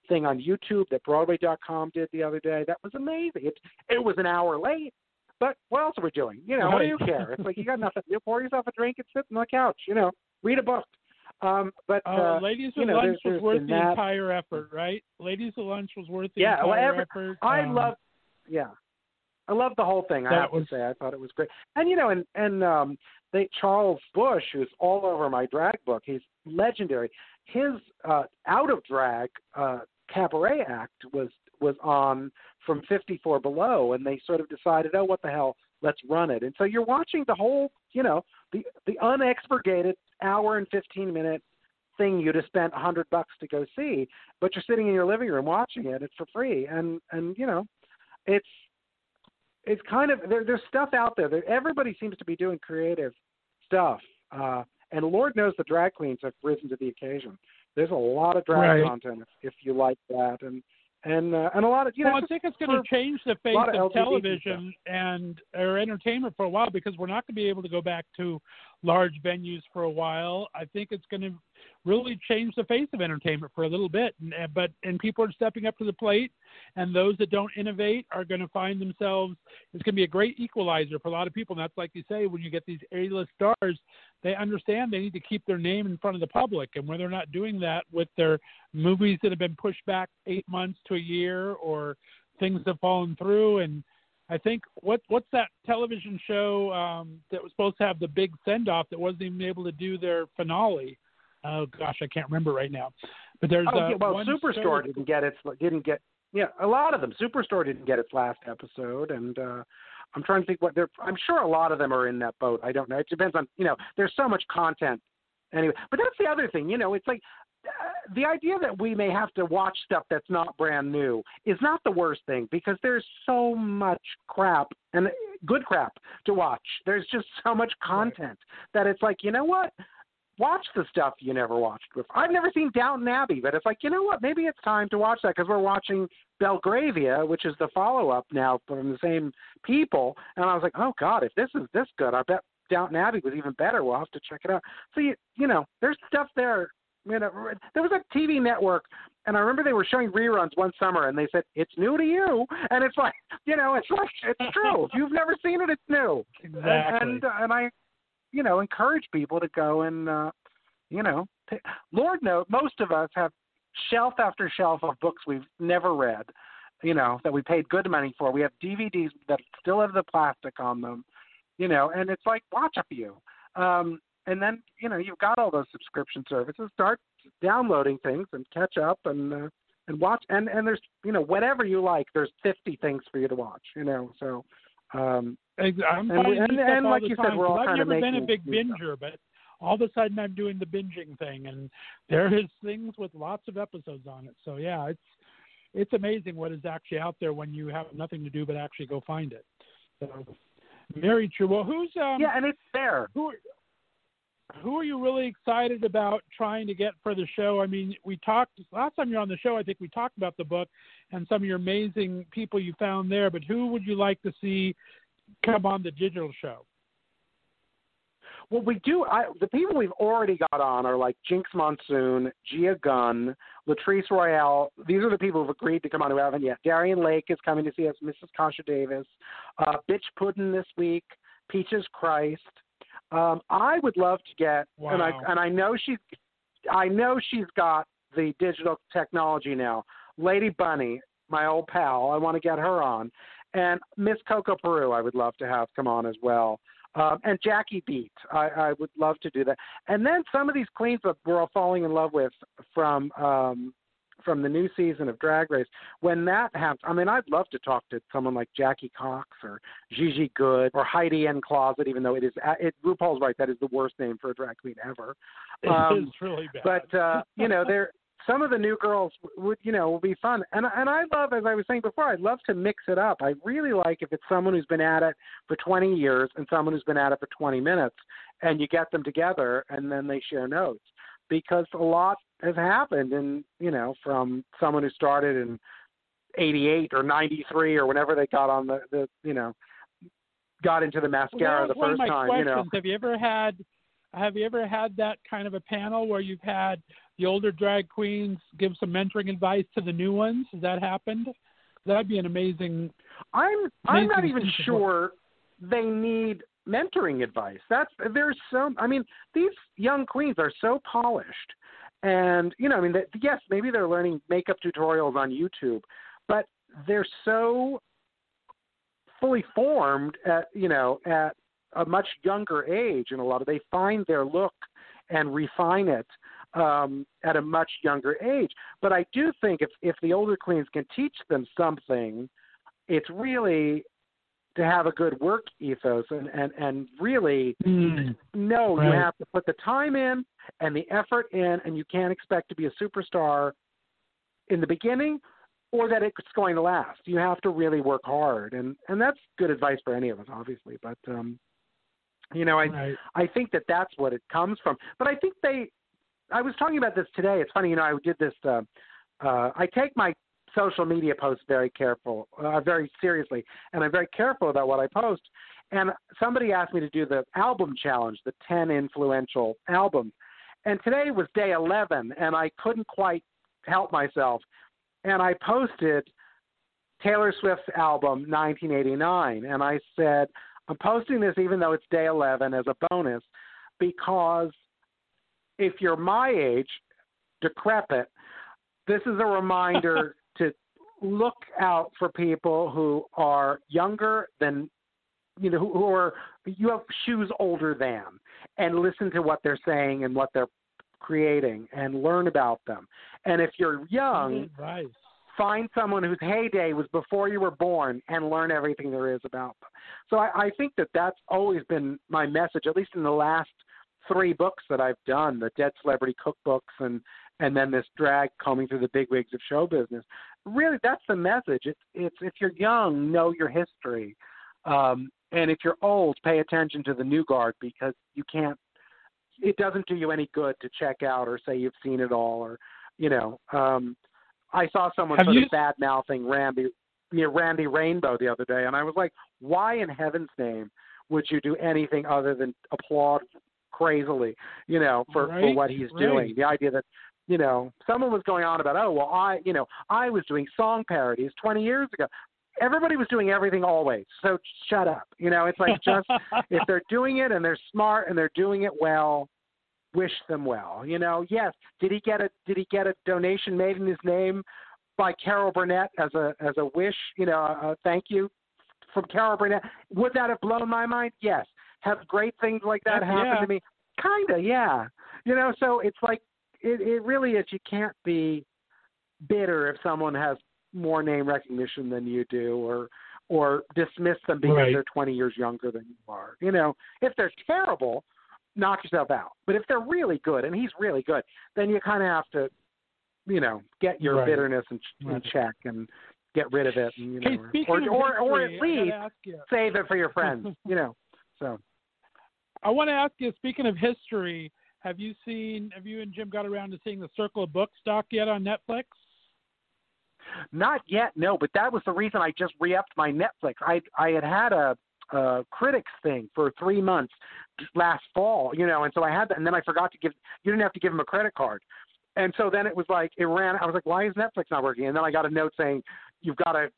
thing on YouTube that Broadway.com did the other day. That was amazing. It it was an hour late, but what else are we doing? You know, what do you care? It's like you got nothing. You pour yourself a drink and sit on the couch. You know, read a book. Um, but Oh, uh, Ladies you know, Lunch there's- was worth the that. entire effort, right? Ladies with Lunch was worth the Yeah, well, entire every- effort. I Um, love, yeah, I love the whole thing. I have was- to say, I thought it was great. And you know, and and um, they Charles Busch, who's all over my drag book, he's legendary. His uh, out of drag uh, cabaret act was was on from 54 Below, and they sort of decided, oh, what the hell, let's run it. And so you're watching the whole, you know, the the unexpurgated hour and 15 minute thing you'd have spent a hundred bucks to go see, but you're sitting in your living room watching it. It's for free, and and you know, it's it's kind of there, there's stuff out there that everybody seems to be doing creative stuff. Uh, and Lord knows the drag queens have risen to the occasion. There's a lot of drag Right. content if, if you like that, and and uh, and a lot of you well, know. I think it's going to change the face of, of television and or entertainment for a while because we're not going to be able to go back to large venues for a while. I think it's going to really change the face of entertainment for a little bit. And- but and people are stepping up to the plate, and those that don't innovate are going to find themselves. It's going to be a great equalizer for a lot of people. And that's like you say, when you get these A-list stars, they understand they need to keep their name in front of the public, and when they're not doing that with their movies that have been pushed back eight months to a year or things have fallen through and I think what what's that television show um, that was supposed to have the big send off that wasn't even able to do their finale. Oh gosh, I can't remember right now. But there's Oh, uh, yeah, well, one Superstore didn't get its didn't get yeah a lot of them. Superstore didn't get its last episode, and uh, I'm trying to think what they're. I'm sure a lot of them are in that boat. I don't know. It depends on you know. There's so much content anyway. But that's the other thing. You know, it's like uh, the idea that we may have to watch stuff that's not brand new is not the worst thing because there's so much crap and good crap to watch. There's just so much content that it's like you know what watch the stuff you never watched before. I've never seen Downton Abbey, but it's like, you know what? Maybe it's time to watch that because we're watching Belgravia, which is the follow up now from the same people. And I was like, oh God, if this is this good, I bet Downton Abbey was even better. We'll have to check it out. So you, you know, there's stuff there. You know, there was a TV network, and I remember they were showing reruns one summer, and they said it's new to you, and it's like, you know, it's like it's true. if you've never seen it, it's new. exactly. And uh, and I, you know, encourage people to go and, uh, you know, pick, Lord knows most of us have shelf after shelf of books we've never read, you know, that we paid good money for. We have DVDs that still have the plastic on them, you know, and it's like watch a few. Um, and then you know you've got all those subscription services. Start downloading things and catch up and uh, and watch. And and there's you know whatever you like. There's 50 things for you to watch. You know, so um, I'm and we- and- and like you said, time, we're all I've kind of never been a big new stuff. binger, but all of a sudden I'm doing the binging thing, and there is things with lots of episodes on it. So yeah, it's it's amazing what is actually out there when you have nothing to do but actually go find it. So very true. Well, who's um yeah, and it's there. who who are you really excited about trying to get for the show? I mean, we talked last time you're on the show. I think we talked about the book and some of your amazing people you found there. But who would you like to see come on the digital show? Well, we do. I, the people we've already got on are like Jinkx Monsoon, Gia Gunn, Latrice Royale. These are the people who've agreed to come on who haven't yet. Darienne Lake is coming to see us. Mrs. Kasha Davis, uh, Bitch Puddin this week. Peaches Christ. Um, I would love to get, and I Wow. and I know she's, I know she's got the digital technology now. Lady Bunny, my old pal. I want to get her on, and Miss Coco Peru. I would love to have come on as well um, and Jackie Beat. I, I would love to do that. And then some of these queens that we're all falling in love with from um, from the new season of Drag Race. When that happens, I mean, I'd love to talk to someone like Jackie Cox or Gigi Goode or Heidi N Closet, even though it is it, RuPaul's right. That is the worst name for a drag queen ever. It Um, is really bad. But uh, you know, there some of the new girls would you know will be fun. And and I love, as I was saying before, I'd love to mix it up. I really like if it's someone who's been at it for 20 years and someone who's been at it for 20 minutes, and you get them together and then they share notes because a lot has happened and you know from someone who started in 88 or 93 or whenever they got on the the you know got into the mascara that the was one of first time questions. you know Have you ever had have you ever had that kind of a panel where you've had the older drag queens give some mentoring advice to the new ones? Has that happened? That'd be an amazing. I'm I'm not even sure they need mentoring advice. That's there's so I mean these young queens are so polished, and you know I mean that, yes maybe they're learning makeup tutorials on YouTube, but they're so fully formed at you know at a much younger age and a lot of they find their look and refine it um, at a much younger age. But I do think if if the older queens can teach them something, it's really to have a good work ethos and and and really Mm. no, you have to put the time in and the effort in, and you can't expect to be a superstar in the beginning. or that it's going to last. You have to really work hard, and and that's good advice for any of us, obviously. But um, you know, I Right. I think that that's what it comes from. But I think they. I was talking about this today. It's funny, you know, I did this. Uh, uh, I take my social media posts very careful, uh, very seriously, and I'm very careful about what I post. And somebody asked me to do the album challenge, the 10 influential albums. And today was day 11, and I couldn't quite help myself. And I posted Taylor Swift's album 1989, and I said, I'm posting this even though it's day 11 as a bonus because if you're my age, decrepit, this is a reminder to look out for people who are younger than you know who, who are you have shoes older than and listen to what they're saying and what they're creating and learn about them and if you're young advice. find someone whose heyday was before you were born and learn everything there is about them. So I, I think that that's always been my message, at least in the last three books that I've done, the Dead Celebrity Cookbooks and and then this drag combing through the bigwigs of show business. Really, that's the message. It's it's if you're young, know your history, um, and if you're old, pay attention to the new guard because you can't. It doesn't do you any good to check out or say you've seen it all or you know. Um, I saw someone sort you- of bad mouthing Randy you know, Randy Rainbow the other day, and I was like, why in heaven's name would you do anything other than applaud crazily, you know, for for what he's right. doing? The idea that you know someone was going on about, oh well, I you know I was doing song parodies 20 years ago. Everybody was doing everything always, so shut up. You know, it's like just if they're doing it and they're smart and they're doing it well, wish them well. You know, yes. Did he get a Did he get a donation made in his name by Carol Burnett as a as a wish? You know, a, a thank you from Carol Burnett. Would that have blown my mind? Yes. Have great things like that happen yeah. to me? Kinda, yeah. You know, so it's like it, it really is. You can't be bitter if someone has more name recognition than you do, or or dismiss them because Right. they're 20 years younger than you are. You know, if they're terrible, knock yourself out. But if they're really good, and he's really good, then you kind of have to, you know, get your Right. bitterness in, in Right. check and get rid of it, and you know, Hey, or or, or, or at least save it for your friends. you know, so. I want to ask you. Speaking of history, have you seen? Have you and Jim got around to seeing the Circus of Books doc yet on Netflix? Not yet, no. But that was the reason I just re-upped my Netflix. I I had had a, critics thing for three months last fall, you know, and so I had that, and then I forgot to give. You didn't have to give them a credit card, and so then it was like it ran. I was like, why is Netflix not working? And then I got a note saying you've got to.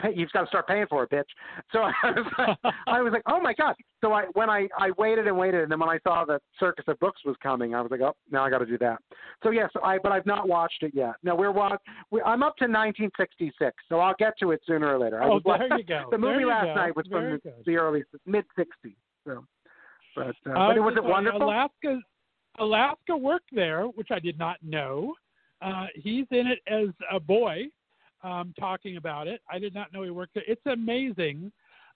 Pay, you've got to start paying for it, bitch. So I was like, I was like, oh my god. So I when I I waited and waited, and then when I saw that Circus of Books was coming, I was like, oh, now I got to do that. So yes, I but I've not watched it yet. No, we're watch. We, I'm up to 1966, so I'll get to it sooner or later. I oh, was there you go. the movie last go. night was from the, the early mid 60s. So, but uh, but was just it wonderful? Alaska, Alaska worked there, which I did not know. Uh, he's in it as a boy, um, talking about it. I did not know he worked there. It's amazing.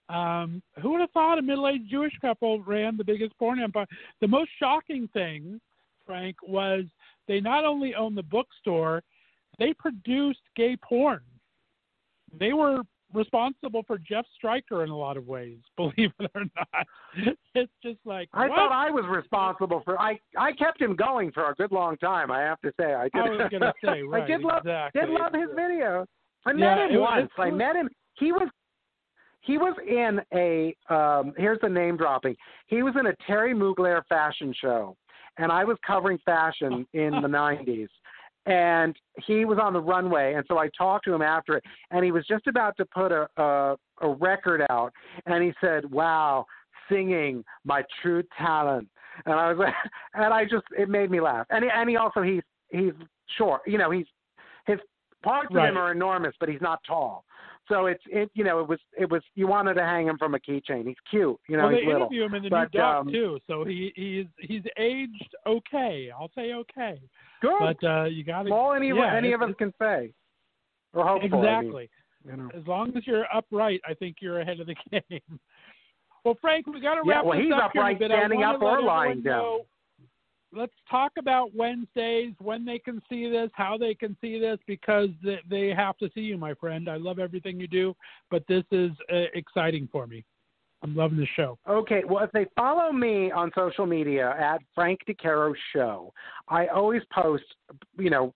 Um, who would have thought a middle-aged Jewish couple ran the biggest porn empire? The most shocking thing, Frank, was they not only owned the bookstore, they produced gay porn. They were responsible for Jeff Stryker in a lot of ways, believe it or not. It's just like I what? thought I was responsible for. I I kept him going for a good long time. I have to say, I did. I was gonna say, right? I did love exactly. did love his video. I met it him was- once. I met him. He was he was in a um here's the name dropping. He was in a Thierry Mugler fashion show, and I was covering fashion in the '90s. And he was on the runway, and so I talked to him after it, and he was just about to put a a, a record out, and he said, "Wow, singing my true talent," and I was like, and I just it made me laugh, and he, and he also he's he's short, you know, he's his parts of him are enormous, but he's not tall. So it's it you know it was it was you wanted to hang him from a keychain. He's cute, you know well, they he's little. interview him in the But, new doc um, too, so he he's he's aged okay. I'll say okay, Good. but uh, you got to all any yeah, any of us can say. Or hopeful. I mean, exactly. you know. As long as you're upright, I think you're ahead of the game. Well, Frank, we got to Yeah, wrap well, this he's up here in a bit. Standing up or lying down. know- let's talk about Wednesdays, when they can see this, how they can see this, because they, have to see you, my friend. I love everything you do, but this is uh, exciting for me. I'm loving the show. Okay, well, if they follow me on social media at Frank DeCaro Show, I always post, you know,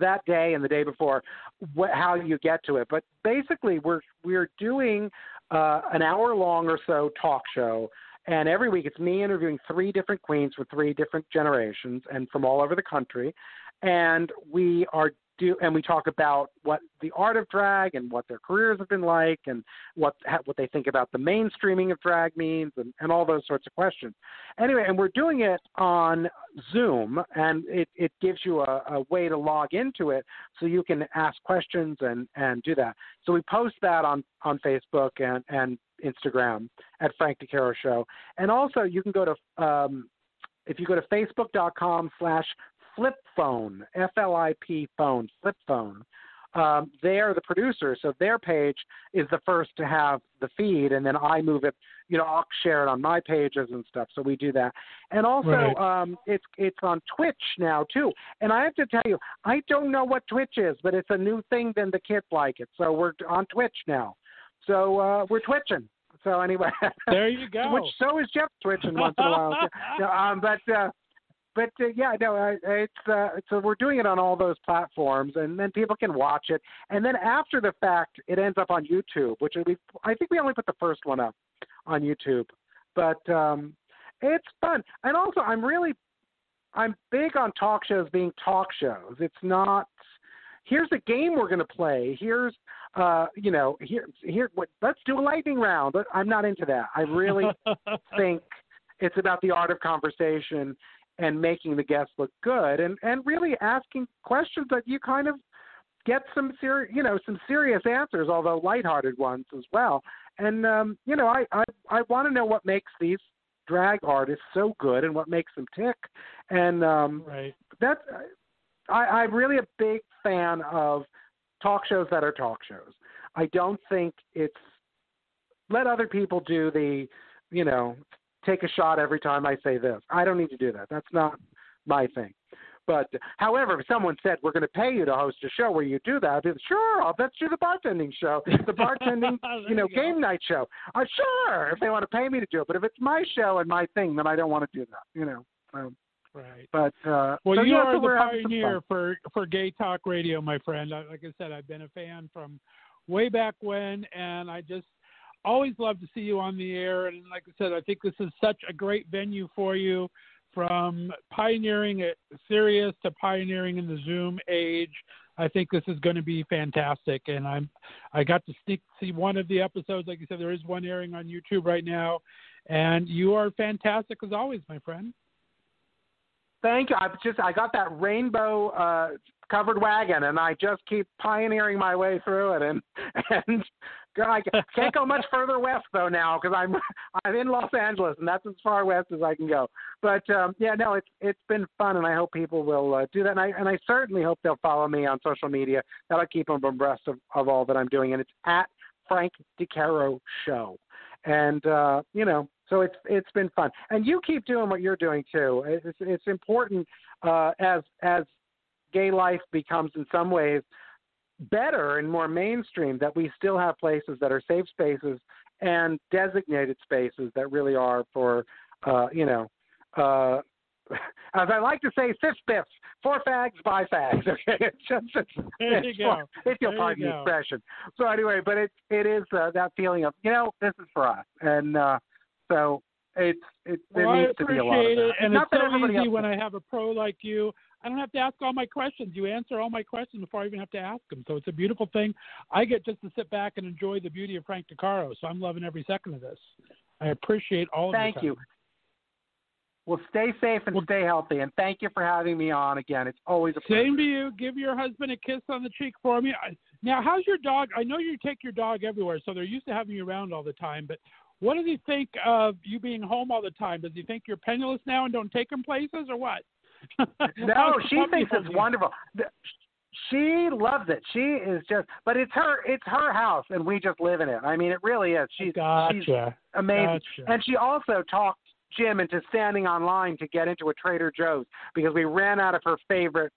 that day and the day before wh- how you get to it. But basically, we're we're doing uh, an hour long or so talk show. And every week it's me interviewing three different queens from three different generations and from all over the country. And we are do and we talk about what the art of drag and what their careers have been like and what what they think about the mainstreaming of drag means and, and all those sorts of questions. Anyway, and we're doing it on Zoom and it, it gives you a, a way to log into it so you can ask questions and, and do that. So we post that on, on Facebook and, and Instagram at Frank DeCaro Show. And also you can go to um, if you go to facebook.com slash flip phone, F L I P phone, flip phone. Um, they're the producer, so their page is the first to have the feed, and then I move it. You know, I'll share it on my pages and stuff. So we do that, and also Right. um, it's it's on Twitch now too. And I have to tell you, I don't know what Twitch is, but it's a new thing. Then the kids like it, so we're on Twitch now. So uh, we're twitching. So anyway, There you go. which so is Jeff twitching once in a while. No, um, but uh, but uh, yeah, no, uh, it's uh, so we're doing it on all those platforms, and then people can watch it. And then after the fact, it ends up on YouTube, which we I think we only put the first one up on YouTube, but um, it's fun. And also, I'm really I'm big on talk shows being talk shows. It's not. Here's a game we're going to play. Here's, uh, you know, here, here. What, let's do a lightning round. But I'm not into that. I really think it's about the art of conversation and making the guests look good and and really asking questions that you kind of get some ser- you know some serious answers although lighthearted ones as well and um you know i i i want to know what makes these drag artists so good and what makes them tick and um right. that's I, I'm really a big fan of talk shows that are talk shows. I don't think it's let other people do the, you know, take a shot every time I say this. I don't need to do that. That's not my thing. But however, if someone said we're going to pay you to host a show where you do that, I'd be, sure, I'll bet you the bartending show, the bartending, you know, you game night show. Uh, sure, if they want to pay me to do it. But if it's my show and my thing, then I don't want to do that. You know. Um, Right. but uh, Well, so, you yeah, are so the pioneer for for gay talk radio, my friend. Like I said, I've been a fan from way back when, and I just always love to see you on the air. And like I said, I think this is such a great venue for you, from pioneering at Sirius to pioneering in the Zoom age. I think this is going to be fantastic, and I'm I got to sneak see one of the episodes. Like you said, there is one airing on YouTube right now, and you are fantastic as always, my friend. Thank you. I just I got that rainbow uh, covered wagon, and I just keep pioneering my way through it. And and I can't go much further west though now because I'm I'm in Los Angeles, and that's as far west as I can go. But um, yeah, no, it's it's been fun, and I hope people will uh, do that. And I and I certainly hope they'll follow me on social media. That'll keep them abreast of, of all that I'm doing. And it's at Frank DeCaro Show, and uh, you know so it's it's been fun, and you keep doing what you're doing too. It's it's important uh, as as gay life becomes in some ways better and more mainstream that we still have places that are safe spaces and designated spaces that really are for uh, you know. Uh, as I like to say, fifth biffs, four fags, by fags. Okay, it's just it's, There you go. if you'll pardon the expression. So anyway, but it it is uh, that feeling of you know this is for us, and uh, so it's it there Well, I needs to be a lot of appreciate that. it, and Not it's so easy when. I have a pro like you. I don't have to ask all my questions. You answer all my questions before I even have to ask them. So it's a beautiful thing. I get just to sit back and enjoy the beauty of Frank DeCaro. So I'm loving every second of this. I appreciate all of you. Thank you. Well, stay safe and Well- stay healthy, and thank you for having me on again. It's always a pleasure. Same to you. Give your husband a kiss on the cheek for me. I, now, how's your dog? I know you take your dog everywhere, so they're used to having you around all the time. But what does he think of you being home all the time? Does he think you're penniless now and don't take him places, or what? No, she thinks it's wonderful. She loves it. She is just, but it's her, it's her house, and we just live in it. I mean, it really is. She's she's amazing, Gotcha. and she also talked Jim into standing online to get into a Trader Joe's because we ran out of her favorite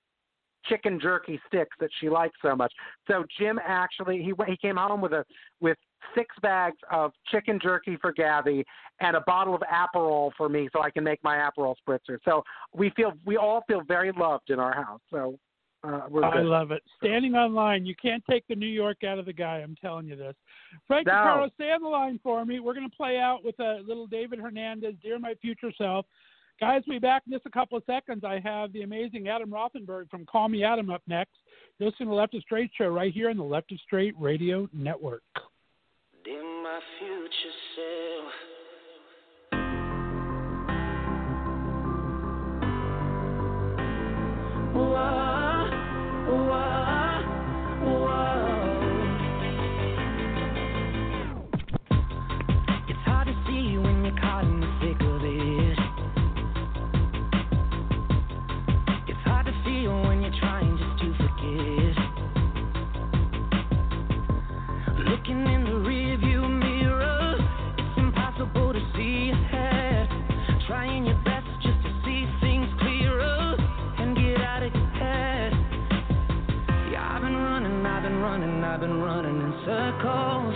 chicken jerky sticks that she likes so much. So Jim actually he he came home with a with six bags of chicken jerky for Gabby and a bottle of Aperol for me so I can make my Aperol spritzer. So we feel we all feel very loved in our house. So uh, we're I love it. Standing on line, you can't take the New York out of the guy. I'm telling you this. Frank No. Carlos, stay on the line for me. We're going to play out with a little David Hernandez, "Dear My Future Self." Guys, we'll be back in just a couple of seconds. I have the amazing Adam Rothenberg from Call Me Adam up next. Listening to the Left of Straight show right here on the Left of Straight Radio Network. My future self. I've been running in circles.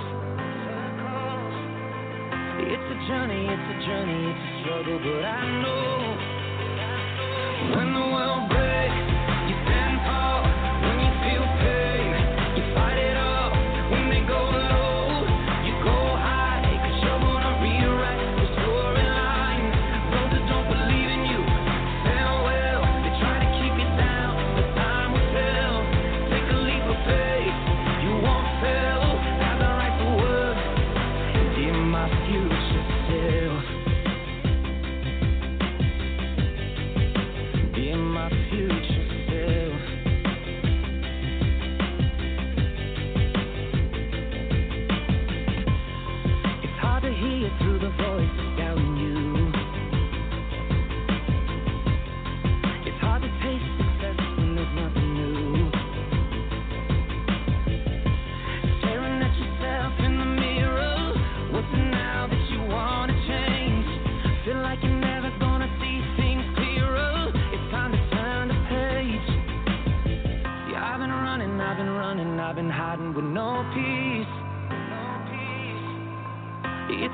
It's a journey, it's a journey, it's a struggle, but I know when the world breaks,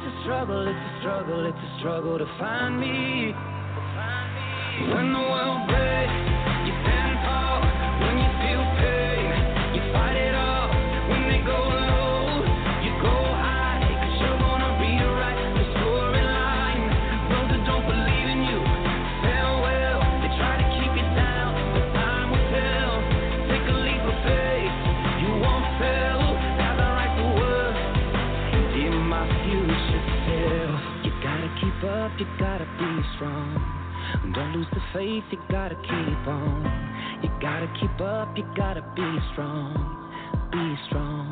a struggle, it's a struggle, it's a struggle to find me. When the world breaks, Lose the faith, you gotta keep on. You gotta keep up, you gotta be strong. Be strong,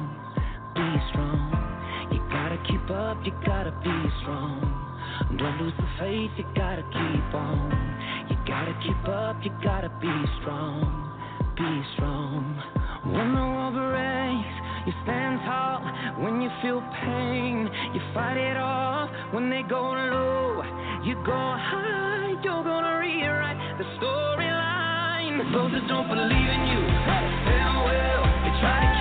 be strong. You gotta keep up, you gotta be strong. Don't lose the faith, you gotta keep on. You gotta keep up, you gotta be strong. Be strong. When the world breaks, you stand tall. When you feel pain, you fight it off. When they go low, you go high. You're gonna rewrite the storyline. Those that don't believe in you, farewell. They try to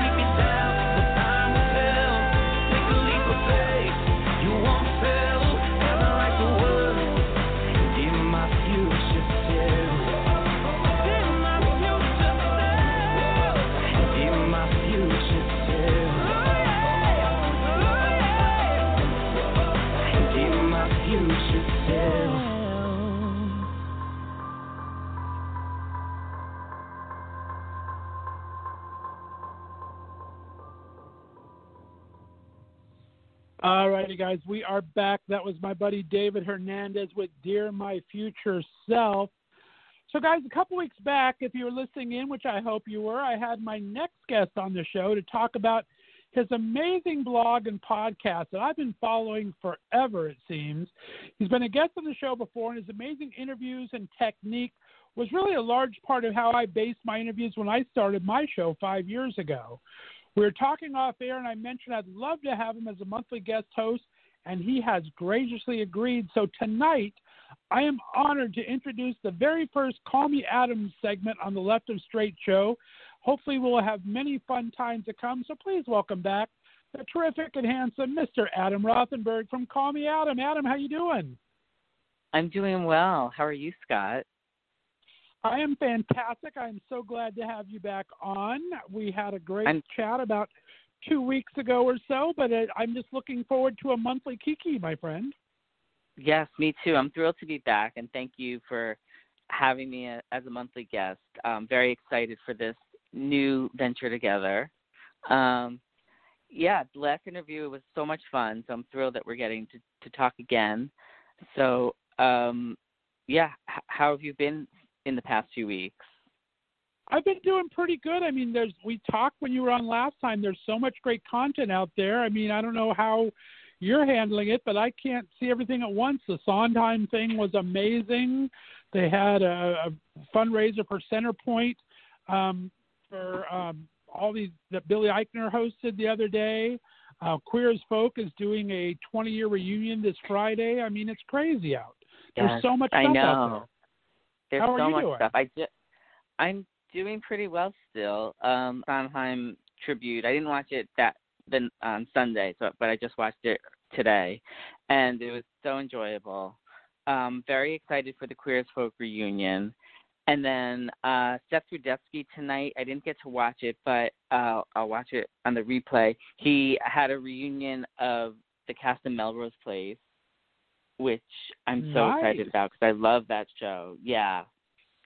All righty, guys, we are back. That was my buddy David Hernandez with Dear My Future Self. So, guys, a couple weeks back, if you were listening in, which I hope you were, I had my next guest on the show to talk about his amazing blog and podcast that I've been following forever, it seems. He's been a guest on the show before, and his amazing interviews and technique was really a large part of how I based my interviews when I started my show five years ago. We were talking off air, and I mentioned I'd love to have him as a monthly guest host and he has graciously agreed. So tonight, I am honored to introduce the very first Call Me Adam segment on the Left of Straight show. Hopefully, we'll have many fun times to come. So please welcome back the terrific and handsome Mr. Adam Rothenberg from Call Me Adam. Adam, how you doing? I'm doing well. How are you, Scott? I am fantastic. I'm so glad to have you back on. We had a great I'm- chat about two weeks ago or so, but uh, I'm just looking forward to a monthly Kiki, my friend. Yes, me too. I'm thrilled to be back, and thank you for having me as a monthly guest. I'm very excited for this new venture together. Um, yeah, the last interview was so much fun, so I'm thrilled that we're getting to, to talk again. So, um, yeah, h- how have you been in the past few weeks? I've been doing pretty good. I mean, there's we talked when you were on last time. There's so much great content out there. I mean, I don't know how you're handling it, but I can't see everything at once. The Sondheim thing was amazing. They had a, a fundraiser for Centerpoint um, for um, all these that Billy Eichner hosted the other day. Uh, Queer as Folk is doing a 20 year reunion this Friday. I mean, it's crazy out. There's so much I stuff know. out there. There's How are so you much doing? stuff. I ju- I'm doing pretty well still. Um, Sondheim tribute. I didn't watch it that then on Sunday, so but I just watched it today, and it was so enjoyable. Um, very excited for the Queers Folk reunion. And then uh, Seth Rudetsky tonight. I didn't get to watch it, but uh, I'll watch it on the replay. He had a reunion of the cast of Melrose Place, which I'm so Nice. excited about because I love that show. Yeah,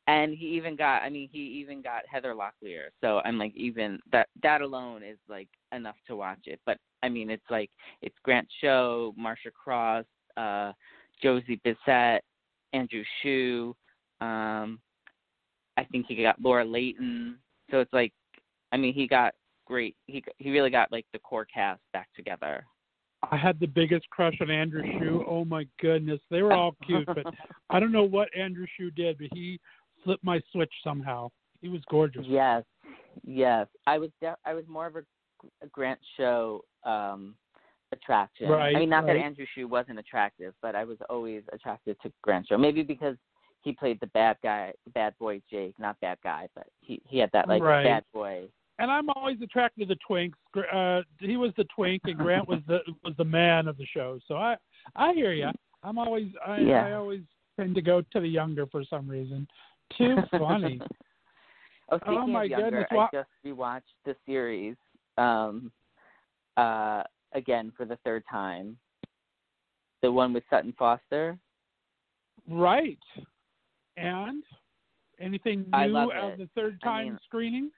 and he even got. I mean, he even got Heather Locklear. So I'm like, even that that alone is like enough to watch it. But I mean, it's like it's Grant Show, Marcia Cross, uh, Josie Bissett, Andrew Shue. Um, I think he got Laura Leighton. So it's like, I mean, he got great. He he really got like the core cast back together. I had the biggest crush on Andrew Shue. Oh my goodness, they were all cute, but I don't know what Andrew Shue did, but he flipped my switch somehow. He was gorgeous. Yes, yes. I was de- I was more of a, a Grant Show um attraction. Right, I mean, not right. that Andrew Shue wasn't attractive, but I was always attracted to Grant Show. Maybe because he played the bad guy, bad boy Jake, not bad guy, but he he had that like Right. bad boy. And I'm always attracted to the twinks. Uh, he was the twink, and Grant was the was the man of the show. So I I hear you. I'm always I, Yeah. I always tend to go to the younger for some reason. Too funny. oh, speaking Oh, my of younger, goodness, I wha- just rewatched the series um uh again for the third time. The one with Sutton Foster. right. And anything new I love of the third I time mean- screening?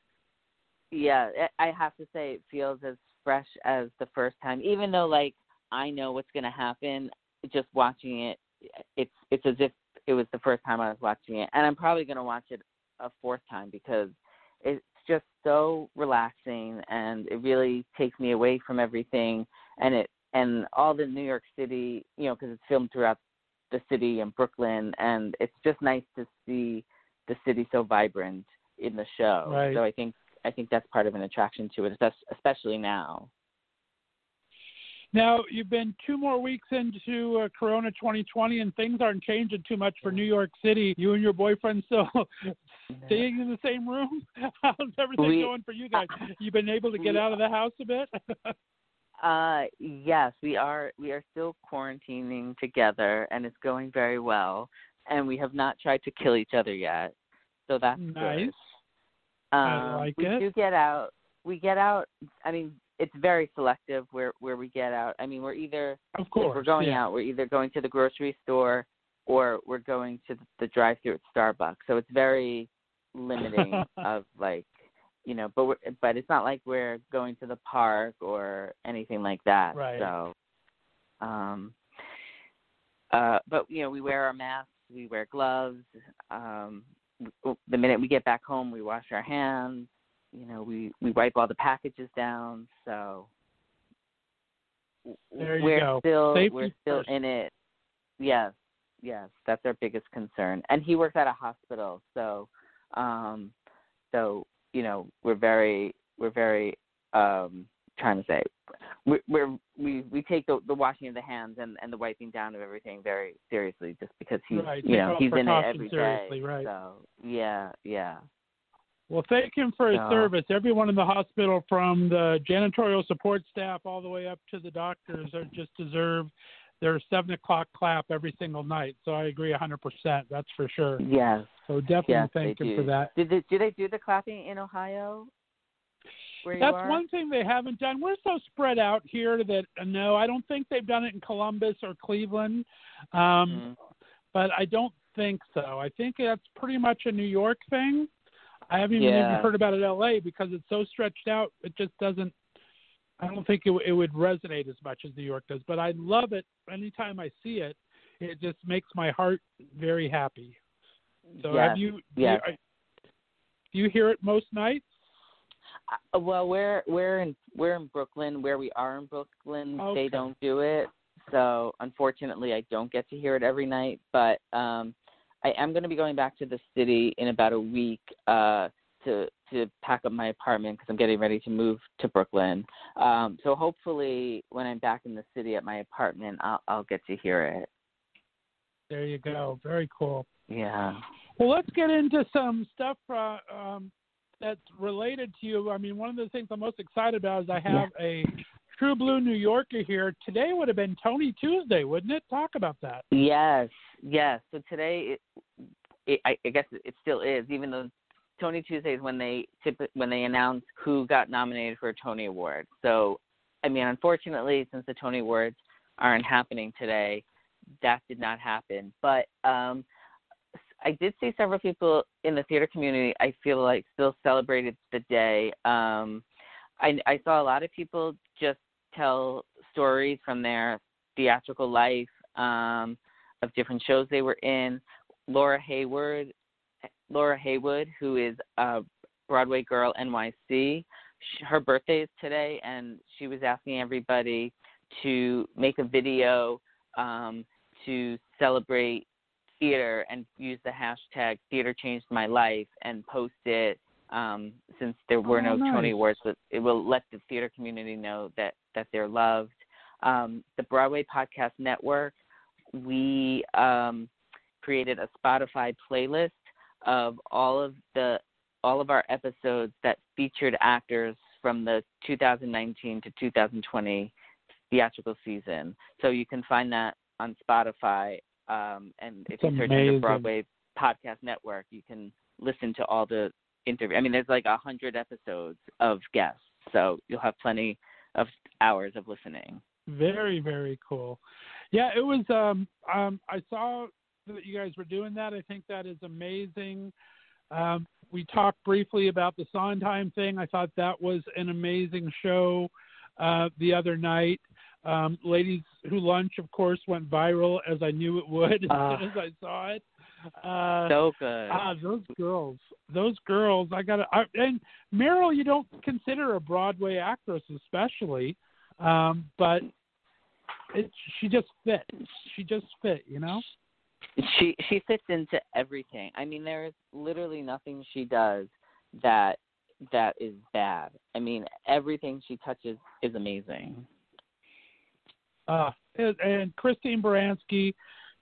Yeah, I I have to say it feels as fresh as the first time. Even though like I know what's going to happen, just watching it, eh, it's it's as if it was the first time I was watching it, and I'm probably going to watch it a fourth time because it's just so relaxing and it really takes me away from everything and it and all the New York City, you know, because it's filmed throughout the city and Brooklyn, and it's just nice to see the city so vibrant in the show. Right. So I think I think that's part of an attraction to it, especially now. Now you've been two more weeks into uh, Corona 2020, and things aren't changing too much for New York City. You and your boyfriend still staying in the same room. How's everything We- going for you guys? You've been able to get we- out of the house a bit. Uh yes, we are we are still quarantining together and it's going very well. And we have not tried to kill each other yet. So that's nice. good. I Um, like we it. do get out. We get out. I mean, it's very selective where where we get out. I mean, we're either Of course. we're going yeah. out, we're either going to the grocery store or we're going to the drive-through at Starbucks. So it's very limiting of like, you know, but we're, but it's not like we're going to the park or anything like that. Right. So, um, uh, but you know, we wear our masks, we wear gloves. Um, the minute we get back home, we wash our hands. You know, we we wipe all the packages down. So There you we're go. still Safety we're still first. in it. Yes, yes, that's our biggest concern. And he works at a hospital, so um, so you know we're very we're very um trying to say? We're we we take the the washing of the hands and and the wiping down of everything very seriously, just because he's Right, you know he's in it every day. right. So yeah, yeah. Well, thank him for his So- service. Everyone in the hospital, from the janitorial support staff all the way up to the doctors, are just deserve their seven o'clock clap every single night. So I agree hundred percent. That's for sure. Yes. So definitely Yes, thank him do. for that. Did they, do they do the clapping in Ohio? Where That's are? one thing they haven't done. We're so spread out here that uh, no, I don't think they've done it in Columbus or Cleveland. Um, Mhm. but I don't think so. I think that's pretty much a New York thing. I haven't even, Yeah. even heard about it in LA because it's so stretched out. It just doesn't. I don't think it, it would resonate as much as New York does. But I love it anytime I see it. It just makes my heart very happy. So yes. have you? do you- do you hear it most nights? Uh, well, we're we're in we're in Brooklyn. Where we are in Brooklyn, Okay. they don't do it. So unfortunately, I don't get to hear it every night. But um, I am going to be going back to the city in about a week uh, to to pack up my apartment because I'm getting ready to move to Brooklyn. Um, so hopefully, when I'm back in the city at my apartment, I'll I'll get to hear it. There you go. Very cool. Yeah. Well, let's get into some stuff uh, um, that's related to you. I mean, one of the things I'm most excited about is I have a True Blue New Yorker here. Today would have been Tony Tuesday, wouldn't it? Talk about that. Yes, yes. So today, it, it, I, I guess it still is, even though Tony Tuesday is when they when they announce who got nominated for a Tony Award. So, I mean, unfortunately, since the Tony Awards aren't happening today, that did not happen. But um, I did see several people in the theater community. I feel like still celebrated the day. Um, I, I saw a lot of people just tell stories from their theatrical life um, of different shows they were in. Laura Hayward, Laura Haywood, who is a Broadway Girl NYC, her birthday is today, and she was asking everybody to make a video um, to celebrate theater and use the hashtag theater changed my life and post it um, since there were Oh, no Tony nice. Awards, but it will let the theater community know that that they're loved. Um, the Broadway Podcast Network, we um, created a Spotify playlist of all of the all of our episodes that featured actors from the 2019 to 2020 theatrical season. So you can find that on Spotify, um, and if That's you search under amazing. Broadway Podcast Network, you can listen to all the interview. I mean, there's like a hundred episodes of guests, so you'll have plenty of hours of listening. Very, very cool. Yeah, it was. Um, um, I saw that you guys were doing that. I think that is amazing. Um, we talked briefly about the Sondheim thing. I thought that was an amazing show uh, the other night. Um, Ladies Who Lunch, of course, went viral as I knew it would as Ah. soon as I saw it. Uh, So good. Ah, those girls, those girls. I got. And Meryl, you don't consider a Broadway actress, especially, um, but it, she just fit. She just fit, you know. she she fits into everything. I mean, there is literally nothing she does that that is bad. I mean, everything she touches is amazing. Uh, and, Christine Baranski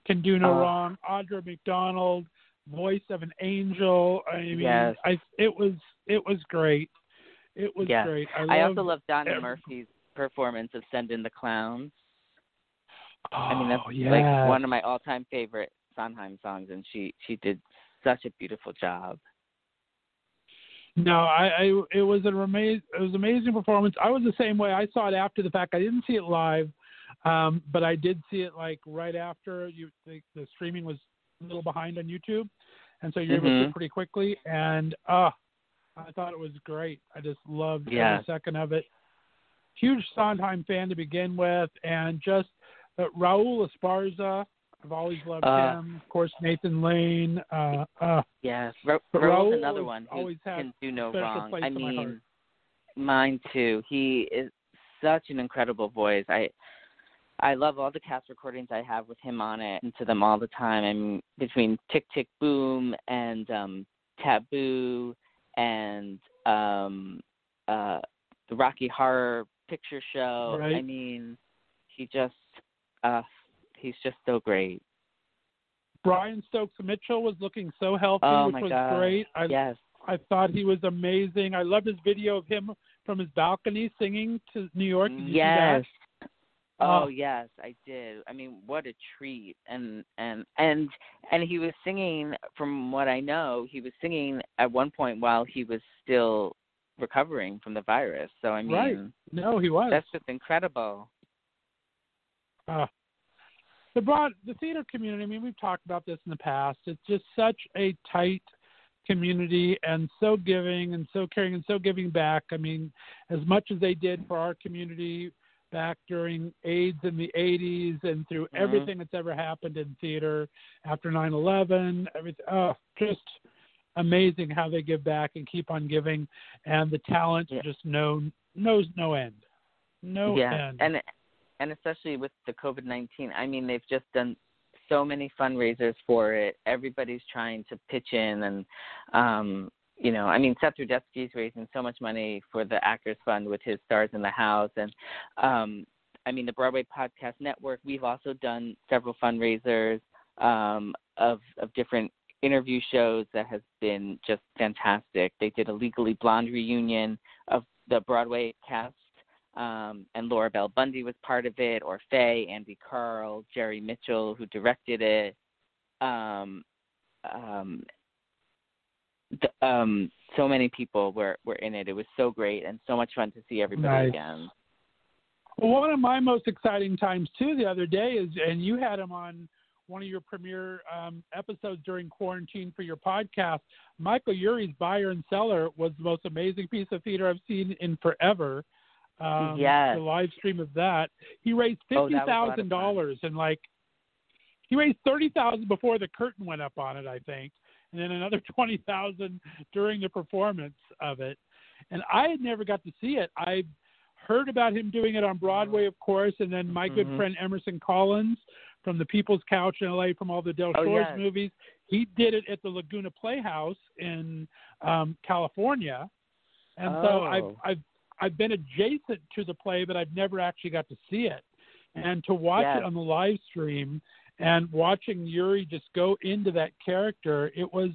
can do no Ah. wrong. Audra McDonald, voice of an angel. I mean, Yes. I it was it was great. It was Yes. great. I, I also love Donna every- Murphy's performance of "Send in the Clowns." Oh, I mean, that's yes. like one of my all-time favorite Sondheim songs, and she she did such a beautiful job. No, I, I it was an amazing it was an amazing performance. I was the same way. I saw it after the fact. I didn't see it live, um, but I did see it like right after you the, the streaming was a little behind on YouTube, and so you're able to see Mhm. pretty quickly. And uh I thought it was great. I just loved Yeah. every second of it. Huge Sondheim fan to begin with, and just uh, Raul Esparza. I've always loved Uh, him. Of course, Nathan Lane. Uh, uh, Yes, Ra- Raul's Raul another one who always can do no wrong. I mean, mine too. He is such an incredible voice. I I love all the cast recordings I have with him on it, and to them all the time. I mean, between Tick Tick Boom and um, Taboo and um, uh, the Rocky Horror picture show. Right. I mean, he just uh he's just so great. Brian Stokes Mitchell was looking so healthy, Oh which was god. great. I yes. I thought he was amazing. I loved his video of him from his balcony singing to New York. Did you see that? yes. Oh Oh. yes, I did. I mean, what a treat! And and and and he was singing. From what I know, he was singing at one point while he was still recovering from the virus. So I mean, Right. No, he was. that's just incredible. Uh, the broad the theater community. I mean, we've talked about this in the past. It's just such a tight community and so giving and so caring and so giving back. I mean, as much as they did for our community back during AIDS in the 80s and through Mhm. everything that's ever happened in theater after 9/11. Everything. Oh, just amazing how they give back and keep on giving, and the talent Yeah. just no knows no end. No yeah, end. and and especially with the COVID nineteen, I mean, they've just done so many fundraisers for it. Everybody's trying to pitch in, and um, you know, I mean, Seth Rudetsky's raising so much money for the Actors Fund with his Stars in the House, and um, I mean, the Broadway Podcast Network. We've also done several fundraisers um, of of different interview shows that has been just fantastic. They did a Legally Blonde reunion of the Broadway cast um, and Laura Bell Bundy was part of it, or Faye, Andy Karl, Jerry Mitchell, who directed it. Um, um, th- um, so many people were were in it. It was so great and so much fun to see everybody Nice. again. Well, one of my most exciting times too the other day is, and you had him on one of your premiere um, episodes during quarantine for your podcast. Michael Urie's Buyer & Cellar was the most amazing piece of theater I've seen in forever. Um, Yes. The live stream of that, he raised Oh, fifty that was a lot of thousand dollars, and like he raised thirty thousand before the curtain went up on it, I think, and then another twenty thousand during the performance of it. And I had never got to see it. I heard about him doing it on Broadway, of course, and then my good Mhm. friend Emerson Collins from the People's Couch in LA from all the Del Oh, Shores yes. movies. He did it at the Laguna Playhouse in um, California, and so I've Oh. I've I've been adjacent to the play, but I've never actually got to see it. And to watch Yes. it on the live stream and watching Urie just go into that character, it was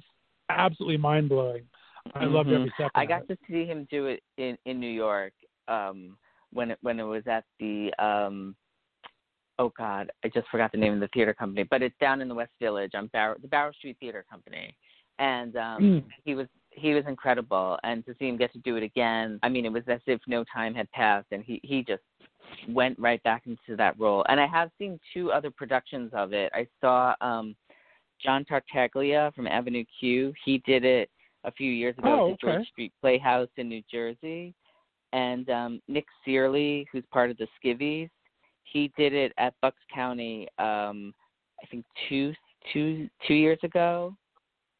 absolutely mind blowing. I loved Mhm. every second. I got to see him do it in in New York um, when it when it was at the um, oh God, I just forgot the name of the theater company, but it's down in the West Village on Barrow, the Barrow Street Theater Company, and um, Mm. he was he was incredible, and to see him get to do it again, I mean, it was as if no time had passed, and he he just went right back into that role. And I have seen two other productions of it. I saw um, John Tartaglia from Avenue Q. He did it a few years ago Oh, at the George. Street Playhouse in New Jersey, and um, Nick Cearley, who's part of the Skivvies, he did it at Bucks County. Um, I think two two two years ago,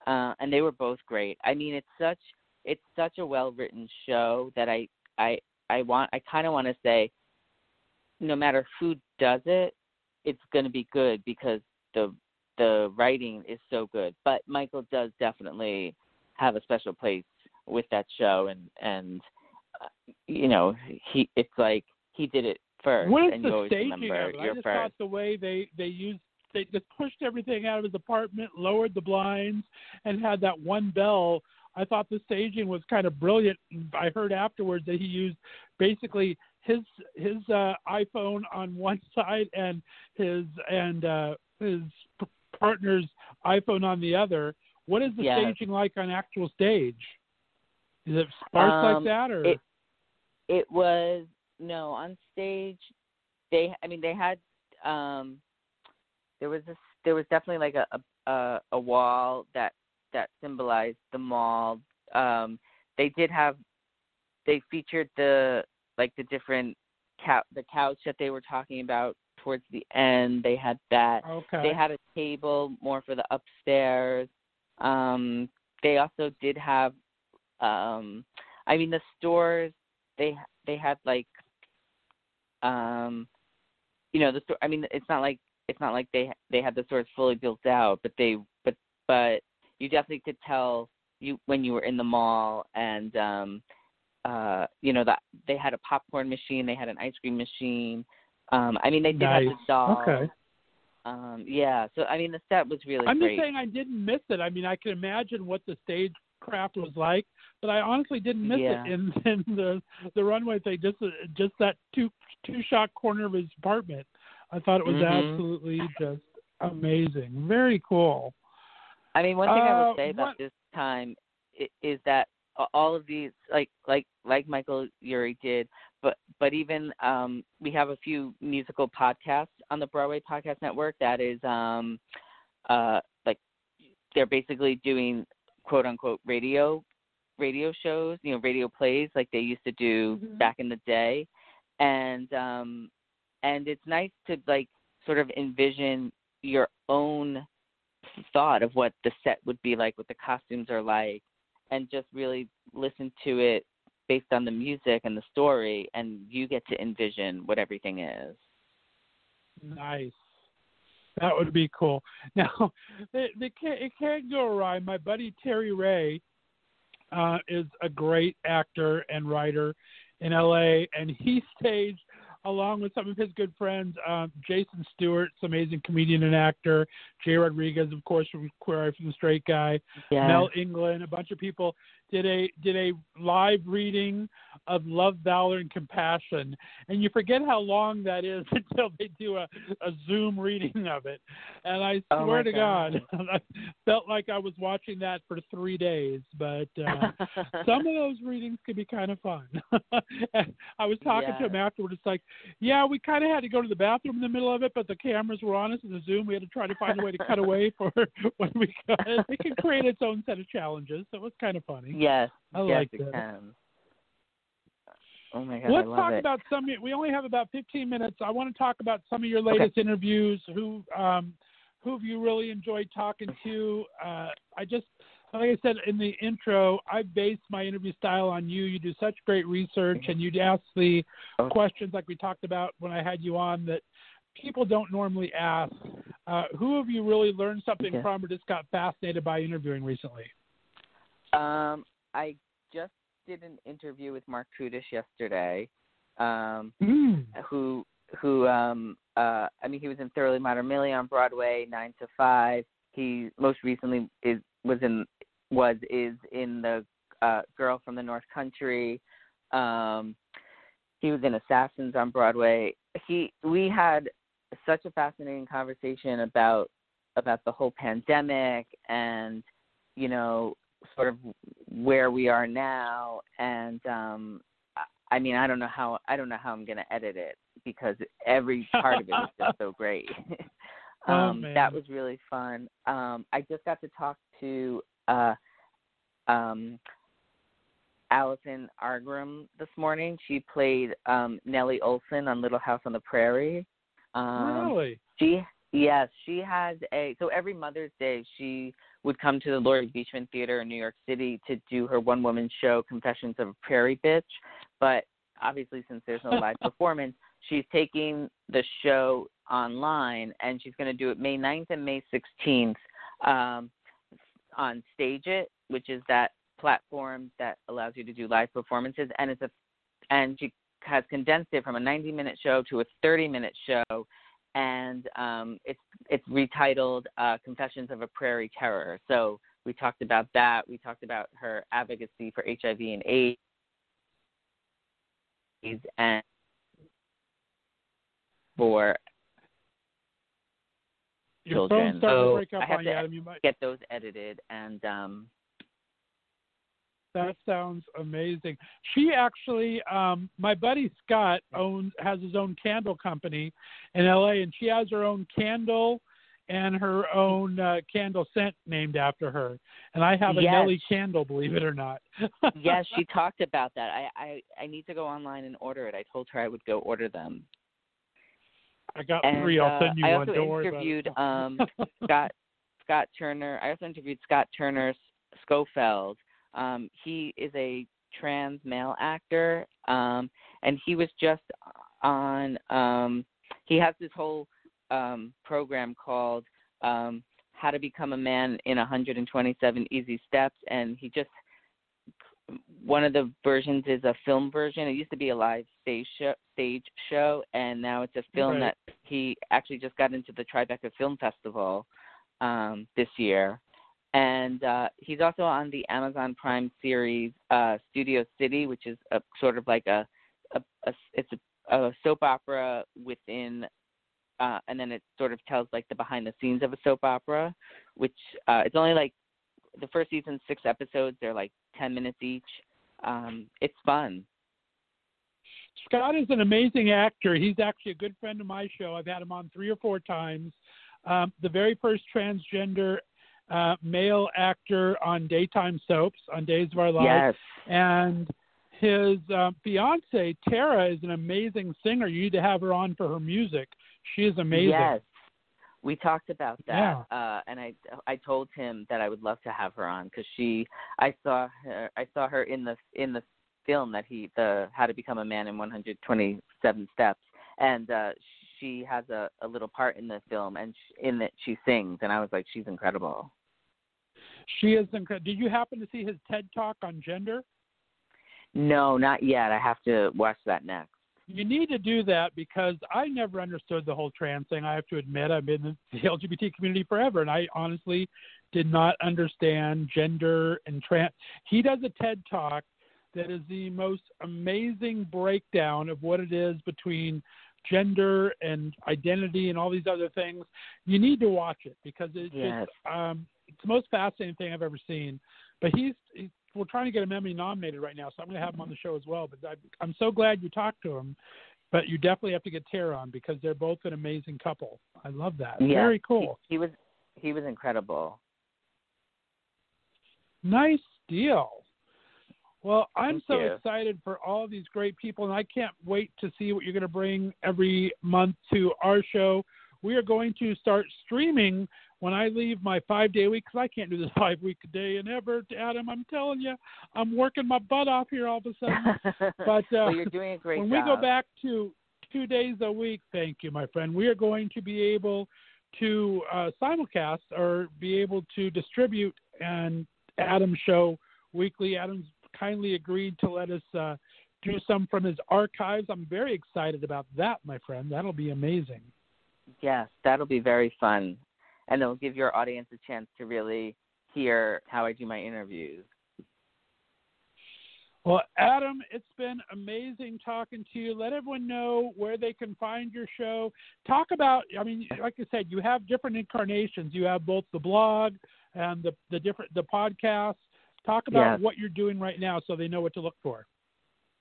uh, and they were both great. I mean, it's such it's such a well written show that I I I want I kind of want to say, no matter who does it, it's going to be good because the the writing is so good. But Michael does definitely have a special place with that show, and and uh, you know he it's like he did it first, What is and the you always staging remember of it? I just first. thought the way they they used they just pushed everything out of his apartment, lowered the blinds, and had that one bell. I thought the staging was kind of brilliant. I heard afterwards that he used basically his his uh, iPhone on one side and his and uh, his partner's iPhone on the other. What is the Yes. staging like on actual stage? Is it sparse Um, like that, or it- it was no on stage they i mean they had um there was this there was definitely like a a a, a wall that that symbolized the mall um they did have they featured the like the different couch the couch that they were talking about towards the end they had that okay? they had a table more for the upstairs. Um, they also did have, um, I mean, the stores. They they had like, um, you know, the store. I mean, it's not like it's not like they they had the stores fully built out, but they but but you definitely could tell you when you were in the mall and um uh you know that they had a popcorn machine they had an ice cream machine um i mean they did have the doll Okay. um yeah so i mean the set was really I'm great just saying I didn't miss it. I mean, I can imagine what the stagecraft was like, but I honestly didn't miss Yeah. it in, in the the runway thing. Just just that two two shot corner of his apartment. I thought it was Mhm. absolutely just amazing. Very cool. I mean, one thing I Uh, will say about what- this time is that all of these, like like like Michael Urie did, but but even um, we have a few musical podcasts on the Broadway Podcast Network that is um, uh, like they're basically doing quote unquote radio radio shows, you know, radio plays like they used to do Mhm. back in the day, and um, and it's nice to like sort of envision your own thought of what the set would be like, what the costumes are like, and just really listen to it based on the music and the story, and you get to envision what everything is. Nice. That would be cool. Now, it, can't it can't go awry. My buddy Terry Ray uh, is a great actor and writer in L.A. and he staged along with some of his good friends, um, Jason Stuart, amazing comedian and actor, Jay Rodriguez, of course, from Queer Eye from the Straight Guy, Yeah. Mel England, a bunch of people did a did a live reading of Love, Valor, and Compassion, and you forget how long that is until they do a, a Zoom reading of it. And I Oh, swear to God, I felt like I was watching that for three days. But uh, some of those readings could be kind of fun. I was talking to him afterward. It's like, yeah, we kind of had to go to the bathroom in the middle of it, but the cameras were on us in the Zoom. We had to try to find a way to cut away for when we could. It can create its own set of challenges, so it was kind of funny. Yes, I yes, like it that. can. Oh my god, Let's I love talk it. about some. We only have about 15 minutes. I want to talk about some of your latest interviews. Who um, who have you really enjoyed talking to? Uh, I just, like I said in the intro, I base my interview style on you. You do such great research, and you ask the questions like we talked about when I had you on that people don't normally ask. Uh, who have you really learned something Okay. from, or just got fascinated by interviewing recently? Um, I just did an interview with Marc Kudisch yesterday. Um, who who um uh I mean he was in Thoroughly Modern Millie on Broadway, Nine to Five. He most recently is was in was is in the uh Girl from the North Country. Um he was in Assassins on Broadway. He we had such a fascinating conversation about about the whole pandemic and you know sort of where we are now and um I- mean I don't know how I don't know how I'm going to edit it because every part of it was just so great. Oh, um man. that was really fun. Um I just got to talk to uh um Alison Arngrim this morning. She played um Nellie Oleson on Little House on the Prairie. Um really? she yes, she has a so every Mother's Day she would come to the Laurie Beechman Theater in New York City to do her one woman show Confessions of a Prairie Bitch. But obviously since there's no live performance, she's taking the show online and she's gonna do it May 9th and May sixteenth um on Stage It, which is that platform that allows you to do live performances and it's a and she has condensed it from a 90 minute show to a 30 minute show and um, it's it's retitled uh, Confessions of a Prairie Terror. So we talked about that. We talked about her advocacy for HIV and AIDS, and for Your children. So to break up I have on to you, Adam. You might get those edited and um, That sounds amazing. She actually, um, my buddy Scott owns has his own candle company in L.A. and she has her own candle and her own uh, candle scent named after her. And I have a Yes. Nelly candle, believe it or not. yes, she talked about that. I, I I need to go online and order it. I told her I would go order them. I got And, three. I'll uh, send you I one. also Don't worry about interviewed um, Scott Scott Turner. I also interviewed Scott Turner Schofield. Um, he is a trans male actor, um, and he was just on. Um, he has this whole um, program called um, "How to Become a Man in 127 Easy Steps," and he just one of the versions is a film version. It used to be a live stage show, stage show, and now it's a film Right. that he actually just got into the Tribeca Film Festival um, this year. And uh, he's also on the Amazon Prime series uh, Studio City, which is a sort of like a, a, a it's a, a soap opera within, uh, and then it sort of tells like the behind the scenes of a soap opera, which uh, it's only like the first season six episodes. They're like ten minutes each. Um, it's fun. Scott is an amazing actor. He's actually a good friend of my show. I've had him on three or four times. Um, the very first transgender uh, male actor on daytime soaps on Days of Our Lives. Yes. And his uh, fiance Tara is an amazing singer. You need to have her on for her music. She is amazing. Yes. We talked about that, Yeah. uh, and I I told him that I would love to have her on because she I saw her I saw her in the in the film that he the How to Become a Man in 127 Steps, and uh, she has a, a little part in the film, and sh in that she sings, and I was like, she's incredible. She is incredible. Did you happen to see his TED talk on gender? No, not yet. I have to watch that next. You need to do that because I never understood the whole trans thing. I have to admit, I've been in the LGBT community forever, and I honestly did not understand gender and trans. He does a TED talk that is the most amazing breakdown of what it is between gender and identity and all these other things. You need to watch it because it's Yes. just um, it's the most fascinating thing I've ever seen. But he's, he's we're trying to get him Emmy nominated right now, so I'm going to have him on the show as well. But I, I'm so glad you talked to him. But you definitely have to get Tara on because they're both an amazing couple. I love that. Yeah, Very cool. He, he was he was incredible. Nice deal. Well, I'm Thank so you. excited for all these great people, and I can't wait to see what you're going to bring every month to our show. We are going to start streaming when I leave my five day week because I can't do this five week a day and ever. Adam, I'm telling you, I'm working my butt off here all of a sudden. But uh, well, you're doing a great when job. we go back to two days a week, thank you, my friend, we are going to be able to uh, simulcast or be able to distribute and Adam's show weekly. Adam's kindly agreed to let us uh, do some from his archives. I'm very excited about that, my friend. That'll be amazing. Yes, that'll be very fun. And it'll give your audience a chance to really hear how I do my interviews. Well, Adam, it's been amazing talking to you. Let everyone know where they can find your show. Talk about, I mean, like I said, you have different incarnations. You have both the blog and the the different the podcast. Talk about Yes. what you're doing right now so they know what to look for.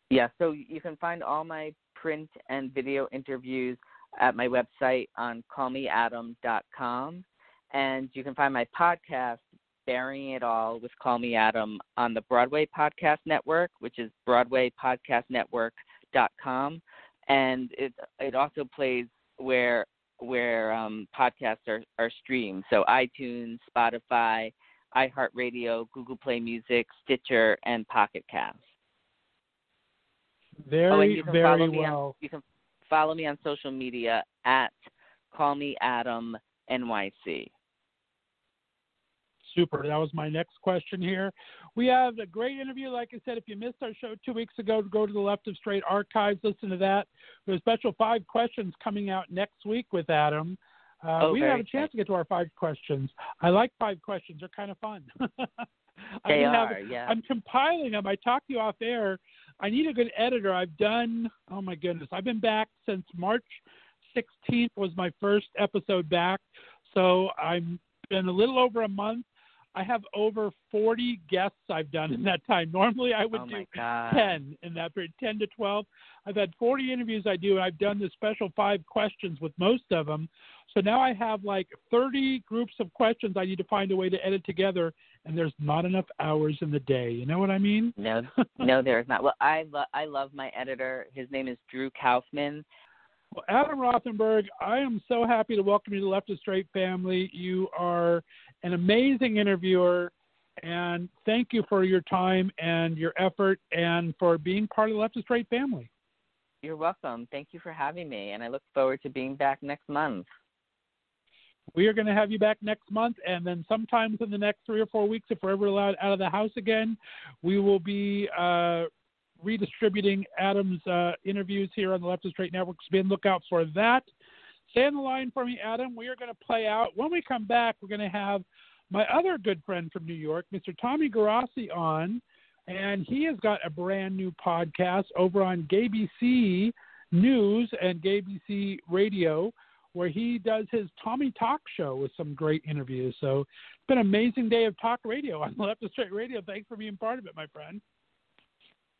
Yeah, so you can find all my print and video interviews at my website on callmeadam.com. And you can find my podcast, Baring It All with Call Me Adam, on the Broadway Podcast Network, which is BroadwayPodcastNetwork.com. And it it also plays where where um, podcasts are, are streamed. So iTunes, Spotify, iHeartRadio, Google Play Music, Stitcher, and Pocket Cast. Very, oh, very well. on you can follow me on social media at Call Me Adam NYC. Super. That was my next question here. We have a great interview. Like I said, if you missed our show two weeks ago, go to the Left of Straight archives, listen to that. There's a special five questions coming out next week with Adam. Uh, Oh, we have a chance to get to our five questions. I like five questions; they're kind of fun. They didn't have- are, yeah. I'm compiling them. I talked to you off air. I need a good editor. I've done. Oh my goodness, I've been back since March 16th was my first episode back. So I'm been a little over a month. I have over 40 guests I've done in that time. Normally I would oh do god. 10 in that period, 10 to 12. I've had 40 interviews I do, and I've done the special five questions with most of them. So now I have like 30 groups of questions I need to find a way to edit together, and there's not enough hours in the day. You know what I mean? No, no, there is not. Well, I lo- I love my editor. His name is Drew Kaufman. Well, Adam Rothenberg, I am so happy to welcome you to the Left of Straight family. You are an amazing interviewer, and thank you for your time and your effort and for being part of the Left of Straight family. You're welcome. Thank you for having me, and I look forward to being back next month. We are going to have you back next month, and then sometimes in the next three or four weeks, if we're ever allowed out of the house again, we will be uh, redistributing Adam's uh, interviews here on the Left and Straight Network. So be on the lookout for that. Stay on the line for me, Adam. We are going to play out. When we come back, we're going to have my other good friend from New York, Mr. Tommy Garassi, on, and he has got a brand new podcast over on GBC News and GBC Radio, where he does his Tommy Talk show with some great interviews. So it's been an amazing day of talk radio on Left and Straight Radio. Thanks for being part of it, my friend.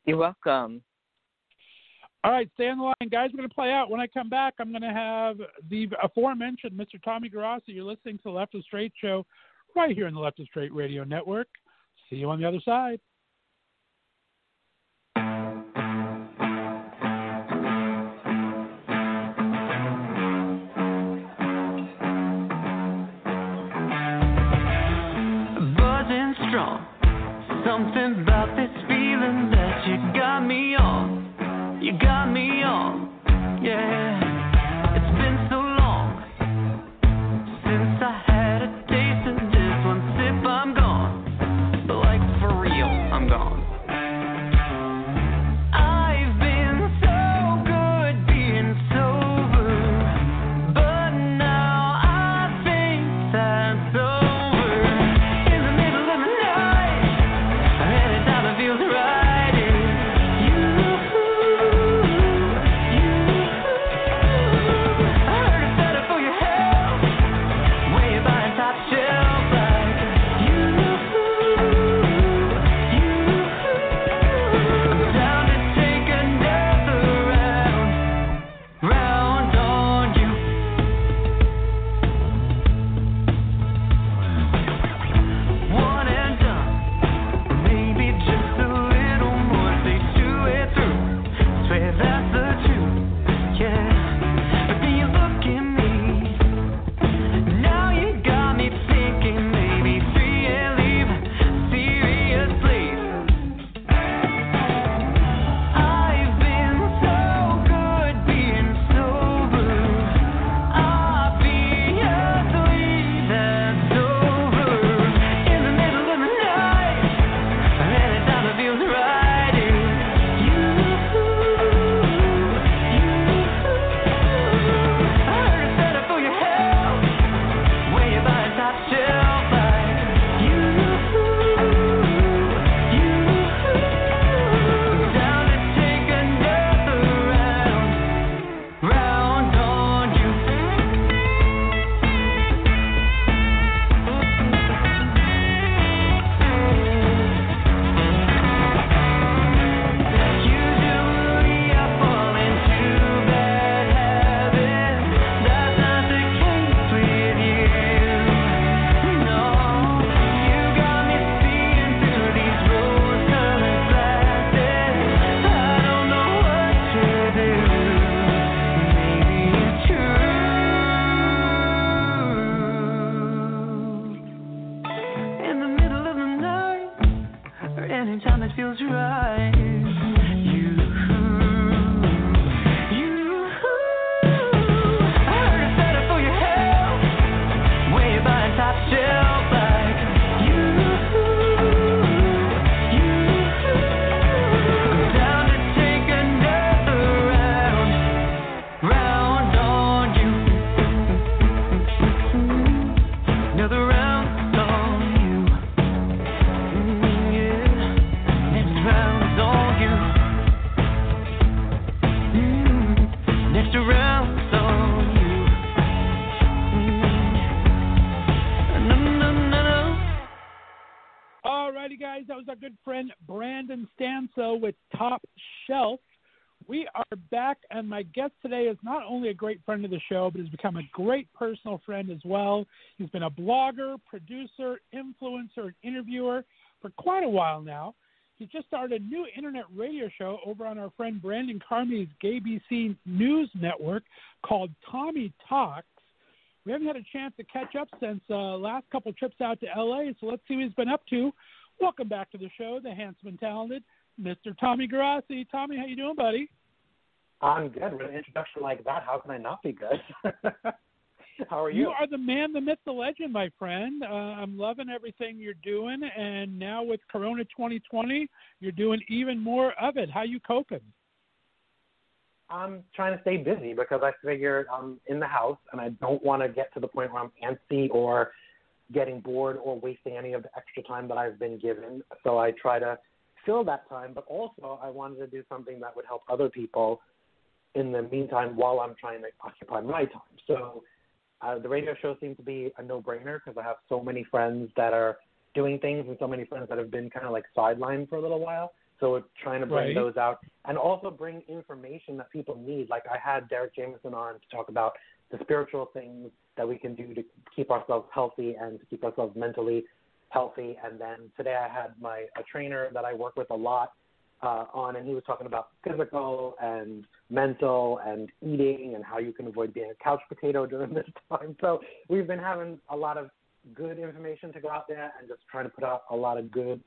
You're welcome. All right, stay on the line, guys. We're going to play out. When I come back, I'm going to have the aforementioned Mr. Tommy Garassi. You're listening to the Left and Straight show right here on the Left and Straight Radio Network. See you on the other side. buzzing strong. Something great friend of the show, but has become a great personal friend as well. He's been a blogger, producer, influencer, and interviewer for quite a while now. He's just started a new internet radio show over on our friend Brandon Carmey's GAYBC News Network called Tommy Talks. We haven't had a chance to catch up since uh, last couple trips out to LA, so let's see what he's been up to. Welcome back to the show, the handsome and talented Mr. Tommy Garassi. Tommy, how you doing, buddy? I'm good. With an introduction like that, how can I not be good? How are You you? are the man, the myth, the legend, my friend. Uh, I'm loving everything you're doing, and now with Corona 2020, you're doing even more of it. How are you coping? I'm trying to stay busy because I figure I'm in the house and I don't want to get to the point where I'm antsy or getting bored or wasting any of the extra time that I've been given. So I try to fill that time, but also I wanted to do something that would help other people in the meantime while I'm trying to occupy my time. So uh, the radio show seemed to be a no-brainer because I have so many friends that are doing things and so many friends that have been kind of like sidelined for a little while. So we're trying to bring Right. those out and also bring information that people need. Like I had Derek Jameson on to talk about the spiritual things that we can do to keep ourselves healthy and to keep ourselves mentally healthy. And then today I had my a trainer that I work with a lot uh, on, and he was talking about physical and mental and eating and how you can avoid being a couch potato during this time. So we've been having a lot of good information to go out there and just trying to put out a lot of good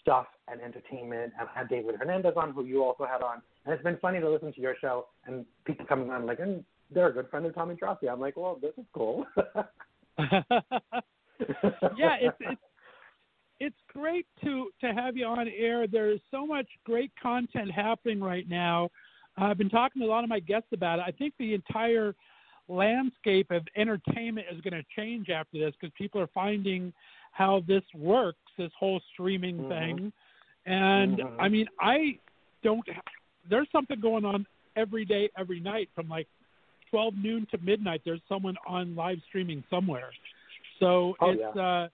stuff and entertainment. And I had David Hernandez on, who you also had on, and it's been funny to listen to your show and people coming on like, and they're a good friend of Tommy Drosky. I'm like, well, this is cool. yeah, it's it's it's great to to have you on air. There's so much great content happening right now. I've been talking to a lot of my guests about it. I think the entire landscape of entertainment is going to change after this because people are finding how this works, this whole streaming Mhm. thing. And Mhm. I mean, I don't. There's something going on every day, every night from like 12 noon to midnight. There's someone on live streaming somewhere. So Oh, it's yeah. uh,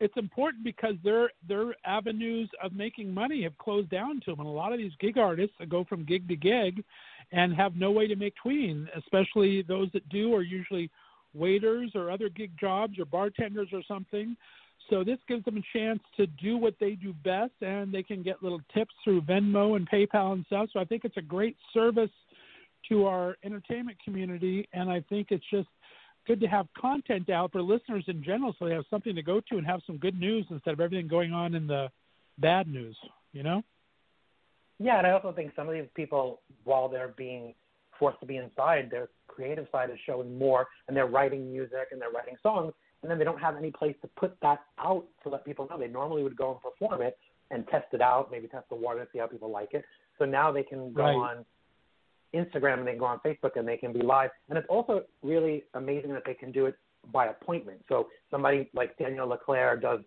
it's important because their their avenues of making money have closed down to them, and a lot of these gig artists go from gig to gig and have no way to make tween. Especially those that do are usually waiters or other gig jobs or bartenders or something. So this gives them a chance to do what they do best, and they can get little tips through Venmo and PayPal and stuff. So I think it's a great service to our entertainment community, and I think it's just good to have content out for listeners in general, so they have something to go to and have some good news instead of everything going on in the bad news. You know? Yeah, and I also think some of these people, while they're being forced to be inside, their creative side is showing more, and they're writing music and they're writing songs, and then they don't have any place to put that out to let people know. They normally would go and perform it and test it out, maybe test the water see how people like it. So now they can go Right. on Instagram and they can go on Facebook and they can be live. And it's also really amazing that they can do it by appointment. So somebody like Daniel Leclerc does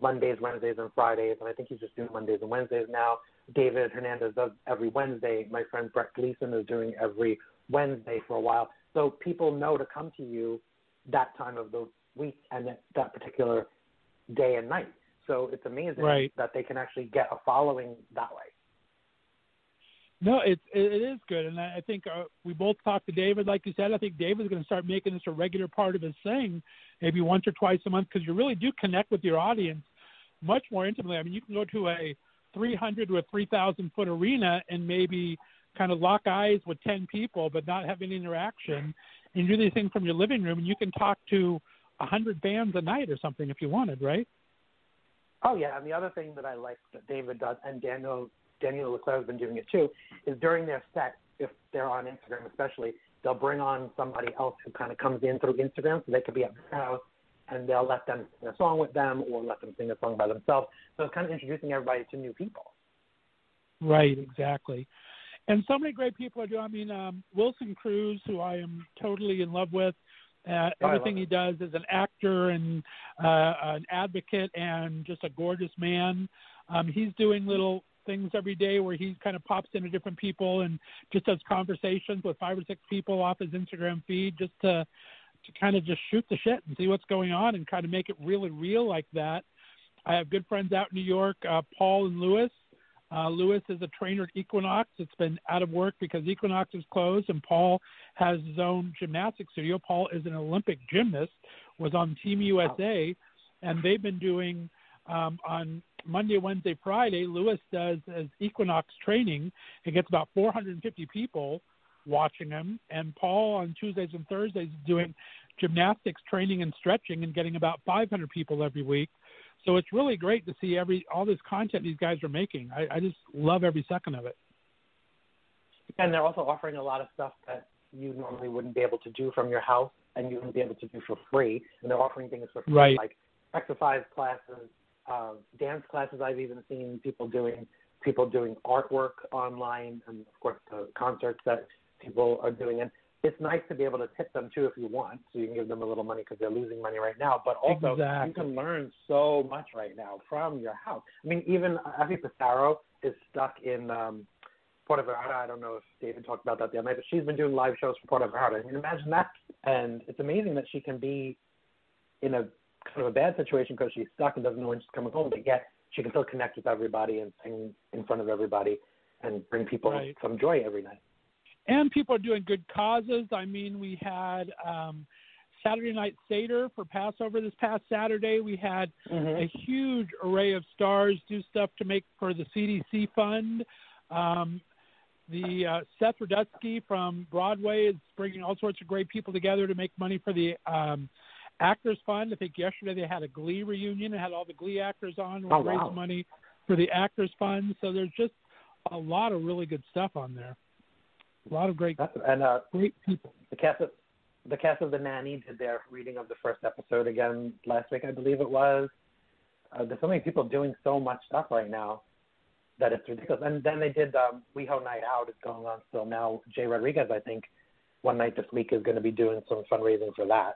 Mondays, Wednesdays, and Fridays, and I think he's just doing Mondays and Wednesdays now. David Hernandez does every Wednesday. My friend Brett Gleason is doing every Wednesday for a while. So people know to come to you that time of the week and that, that particular day and night. So it's amazing Right. that they can actually get a following that way. No, it it is good, and I think uh, we both talked to David. Like you said, I think David's going to start making this a regular part of his thing, maybe once or twice a month, because you really do connect with your audience much more intimately. I mean, you can go to a 300 to a 3,000 foot arena and maybe kind of lock eyes with 10 people, but not have any interaction, and do these things from your living room, and you can talk to hundred fans a night or something if you wanted, right? Oh yeah, and the other thing that I like that David does, and Daniel Daniel Leclerc has been doing it too, is during their set, if they're on Instagram especially, they'll bring on somebody else who kind of comes in through Instagram, so they could be at their house, and they'll let them sing a song with them, or let them sing a song by themselves. So it's kind of introducing everybody to new people. Right, exactly. And so many great people are doing. I mean, um, Wilson Cruz, who I am totally in love with. Uh, Oh, everything he does as an actor and uh, an advocate and just a gorgeous man. Um, he's doing little things every day where he kind of pops into different people and just does conversations with five or six people off his Instagram feed just to to kind of just shoot the shit and see what's going on and kind of make it really real like that. I have good friends out in New York, uh, Paul and Lewis. Uh, Lewis is a trainer at Equinox. It's been out of work because Equinox is closed, and Paul has his own gymnastics studio. Paul is an Olympic gymnast, was on Team USA, and they've been doing um, on Monday, Wednesday, Friday. Lewis does as Equinox training. It gets about 450 people watching him, and Paul on Tuesdays and Thursdays is doing gymnastics training and stretching and getting about 500 people every week. So it's really great to see every all this content these guys are making. I, I just love every second of it. And they're also offering a lot of stuff that you normally wouldn't be able to do from your house and you wouldn't be able to do for free. And they're offering things for free, Right. like exercise classes, uh, dance classes. I've even seen people doing people doing artwork online, and of course the concerts that people are doing. And it's nice to be able to tip them too if you want, so you can give them a little money because they're losing money right now. But also, Exactly. you can learn so much right now from your house. I mean, even Effie Passero is stuck in um, Puerto Vallarta. I don't know if David talked about that the other night, but she's been doing live shows for Puerto Vallarta. I mean, imagine that. And it's amazing that she can be in a kind of a bad situation because she's stuck and doesn't know when she's coming home, but yet she can still connect with everybody and sing in front of everybody and bring people Right. some joy every night. and people are doing good causes. I mean, we had um, Saturday Night Seder for Passover this past Saturday. We had a huge array of stars do stuff to make for the CDC fund. Um, the uh, Seth Rudetsky from Broadway is bringing all sorts of great people together to make money for the um, Actors Fund. I think yesterday they had a Glee reunion and had all the Glee actors on, Oh, raising wow. money for the Actors Fund. So there's just a lot of really good stuff on there. A lot of great, and uh, great people. the cast of the cast of the nanny did their reading of the first episode again last week, I believe it was. Uh, there's so many people doing so much stuff right now that it's ridiculous. And then they did um, WeHo Night Out is going on still now. Jay Rodriguez, I think, one night this week is going to be doing some fundraising for that.